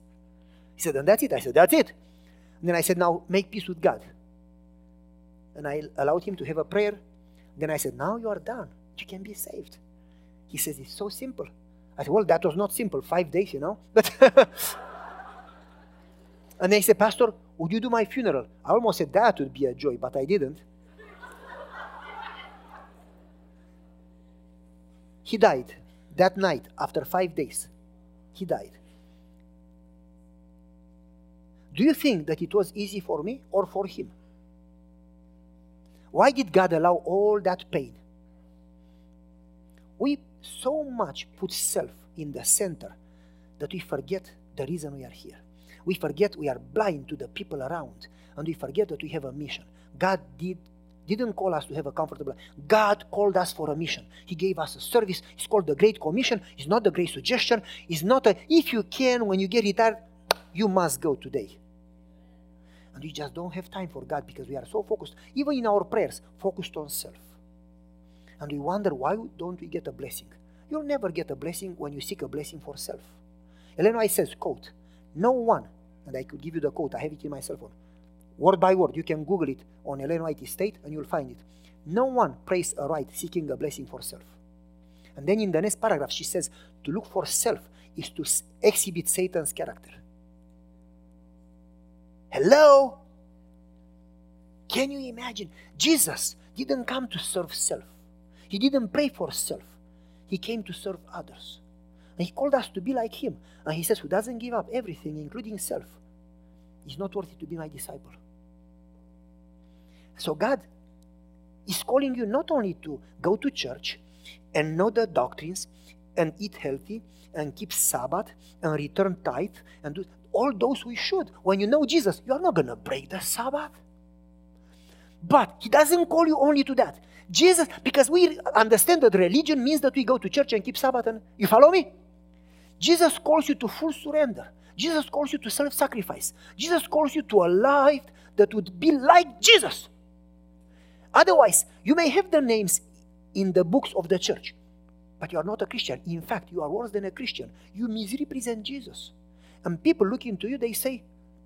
S1: He said, and that's it. I said, that's it. And then I said, now make peace with God. And I allowed him to have a prayer. Then I said, now you are done. You can be saved. He says, it's so simple. I said, well, that was not simple. Five days, you know. But and then he said, Pastor, would you do my funeral? I almost said that would be a joy, but I didn't. he died that night after five days. He died. Do you think that it was easy for me or for him? Why did God allow all that pain? We so much put self in the center that we forget the reason we are here. We forget we are blind to the people around, and we forget that we have a mission. God did didn't call us to have a comfortable life. God called us for a mission. He gave us a service. It's called the Great Commission. It's not the Great Suggestion. It's not a, if you can, when you get retired, you must go today. And we just don't have time for God because we are so focused, even in our prayers, focused on self. And we wonder why don't we get a blessing? You'll never get a blessing when you seek a blessing for self. White says, quote, no one, and I could give you the quote, I have it in my cell phone word by word. You can Google it on White Estate and you'll find it. No one prays aright seeking a blessing for self. And then in the next paragraph, she says, to look for self is to exhibit Satan's character. Hello? Can you imagine? Jesus didn't come to serve self, He didn't pray for self, He came to serve others. And He called us to be like Him. And He says, Who doesn't give up everything, including self, is not worthy to be my disciple. So God is calling you not only to go to church and know the doctrines and eat healthy and keep Sabbath and return tithe and do all those we should. When you know Jesus, you are not going to break the Sabbath. But He doesn't call you only to that. Jesus, because we understand that religion means that we go to church and keep Sabbath. And you follow me? Jesus calls you to full surrender. Jesus calls you to self sacrifice. Jesus calls you to a life that would be like Jesus. Otherwise, you may have the names in the books of the church, but you are not a Christian. In fact, you are worse than a Christian. You misrepresent Jesus. And people look into you, they say,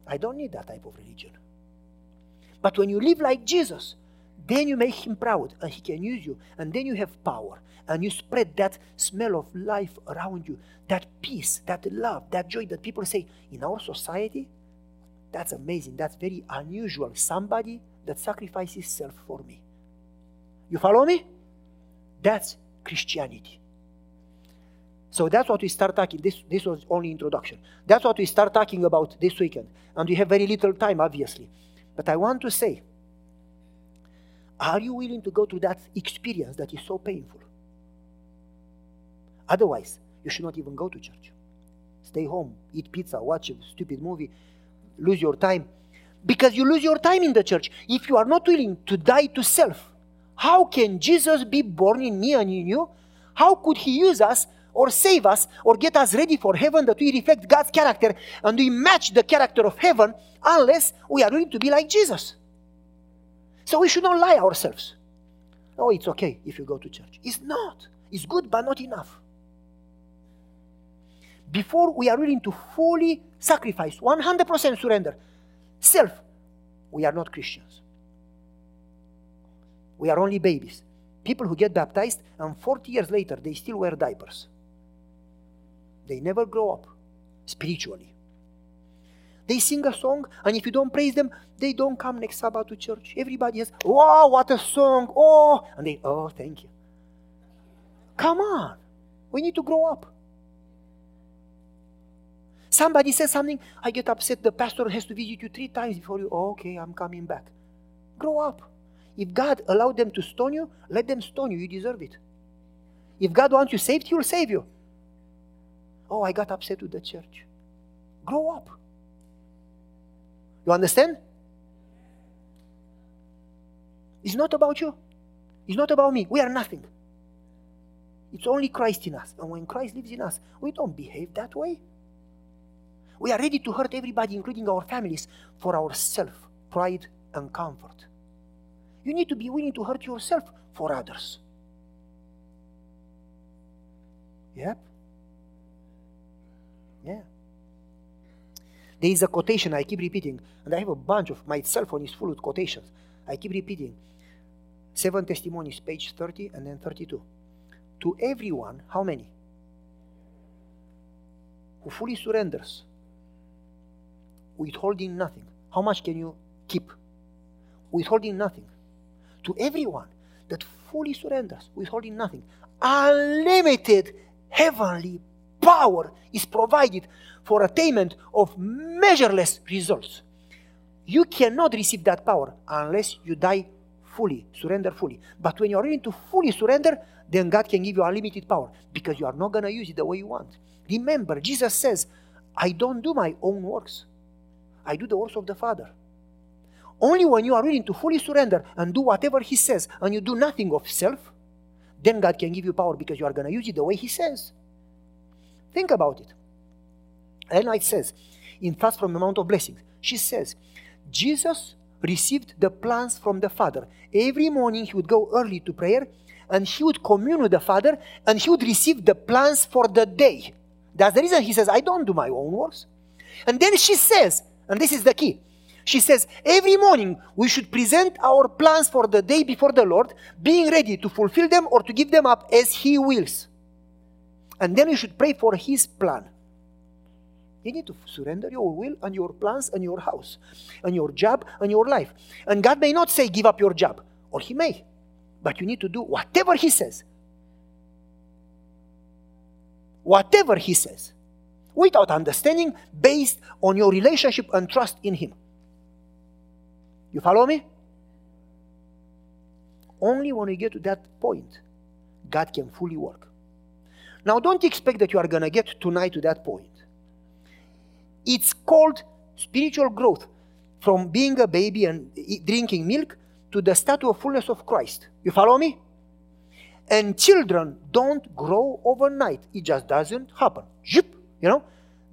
S1: I don't need that type of religion. But when you live like Jesus, then you make him proud and he can use you. And then you have power and you spread that smell of life around you, that peace, that love, that joy that people say, in our society, that's amazing. That's very unusual. Somebody that sacrifices self for me. You follow me? That's Christianity. So that's what we start talking. This, this was only introduction. That's what we start talking about this weekend. And we have very little time, obviously. But I want to say, are you willing to go through that experience that is so painful? Otherwise, you should not even go to church. Stay home, eat pizza, watch a stupid movie, lose your time. Because you lose your time in the church. If you are not willing to die to self, how can Jesus be born in me and in you? How could he use us or save us or get us ready for heaven that we reflect God's character and we match the character of heaven unless we are willing to be like Jesus? So we should not lie ourselves. Oh, it's okay if you go to church. It's not. It's good, but not enough. Before we are willing to fully sacrifice, 100% surrender, self, we are not Christians. We are only babies. People who get baptized and 40 years later they still wear diapers. They never grow up spiritually. They sing a song, and if you don't praise them, they don't come next Sabbath to church. Everybody has, wow, what a song, oh, and they, oh, thank you. Come on, we need to grow up. Somebody says something, I get upset, the pastor has to visit you three times before you, okay, I'm coming back. Grow up. If God allowed them to stone you, let them stone you, you deserve it. If God wants you saved, He will save you. Oh, I got upset with the church. Grow up. You understand? It's not about you. It's not about me. We are nothing. It's only Christ in us. And when Christ lives in us, we don't behave that way. We are ready to hurt everybody, including our families, for our self, pride, and comfort. You need to be willing to hurt yourself for others. Yep. Yeah. There is a quotation I keep repeating, and I have a bunch of my cell phone is full of quotations. I keep repeating. Seven testimonies, page 30 and then 32. To everyone, how many? Who fully surrenders, withholding nothing. How much can you keep? Withholding nothing. To everyone that fully surrenders, withholding nothing, unlimited heavenly power is provided for attainment of measureless results. You cannot receive that power unless you die fully, surrender fully. But when you are willing to fully surrender, then God can give you unlimited power because you are not going to use it the way you want. Remember, Jesus says, I don't do my own works, I do the works of the Father. Only when you are willing to fully surrender and do whatever He says and you do nothing of self, then God can give you power because you are going to use it the way He says. Think about it. Ellen says, in Thoughts from the Mount of Blessings, she says, Jesus received the plans from the Father. Every morning he would go early to prayer and he would commune with the Father and he would receive the plans for the day. That's the reason he says, I don't do my own works. And then she says, and this is the key, she says, every morning we should present our plans for the day before the Lord, being ready to fulfill them or to give them up as He wills. And then you should pray for His plan. You need to surrender your will and your plans and your house and your job and your life. And God may not say, give up your job, or He may, but you need to do whatever He says. Whatever He says, without understanding, based on your relationship and trust in Him. You follow me? Only when we get to that point, God can fully work. Now, don't expect that you are going to get tonight to that point. It's called spiritual growth from being a baby and drinking milk to the statue of fullness of Christ. You follow me? And children don't grow overnight. It just doesn't happen. You know?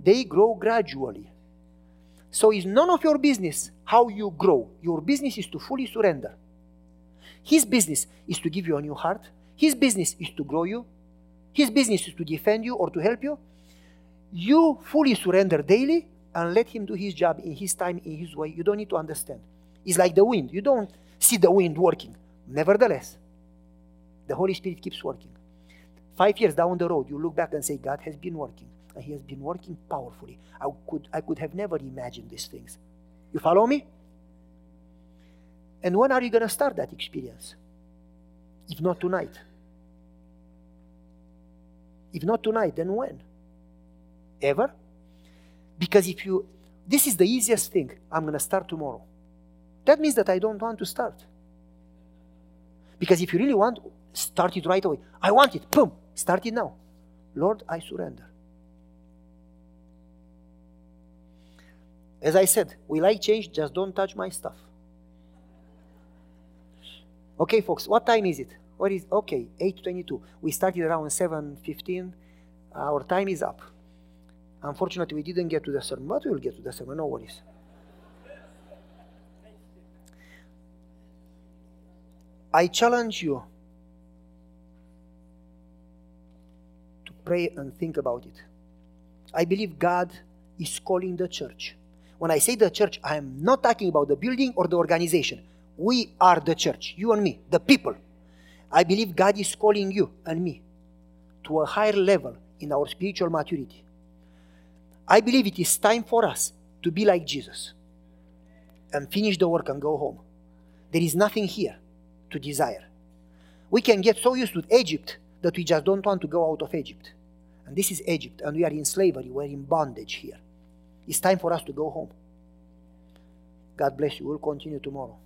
S1: They grow gradually. So it's none of your business how you grow. Your business is to fully surrender. His business is to give you a new heart. His business is to grow you. His business is to defend you or to help you. You fully surrender daily and let Him do His job in His time, in His way. You don't need to understand. It's like the wind. You don't see the wind working. Nevertheless, the Holy Spirit keeps working. Five years down the road, you look back and say, God has been working. And He has been working powerfully. I could, I could have never imagined these things. You follow me? And when are you going to start that experience? If not tonight. If not tonight, then when? Ever? Because if you, this is the easiest thing, I'm going to start tomorrow. That means that I don't want to start. Because if you really want, start it right away. I want it, boom, start it now. Lord, I surrender. As I said, we like change, just don't touch my stuff. Okay, folks, what time is it? What is okay? 8:22. We started around 7:15. Our time is up. Unfortunately, we didn't get to the sermon, but we will get to the sermon. No worries. I challenge you to pray and think about it. I believe God is calling the church. When I say the church, I am not talking about the building or the organization. We are the church, you and me, the people. I believe God is calling you and me to a higher level in our spiritual maturity. I believe it is time for us to be like Jesus and finish the work and go home. There is nothing here to desire. We can get so used to Egypt that we just don't want to go out of Egypt. And this is Egypt, and we are in slavery, we're in bondage here. It's time for us to go home. God bless you. We'll continue tomorrow.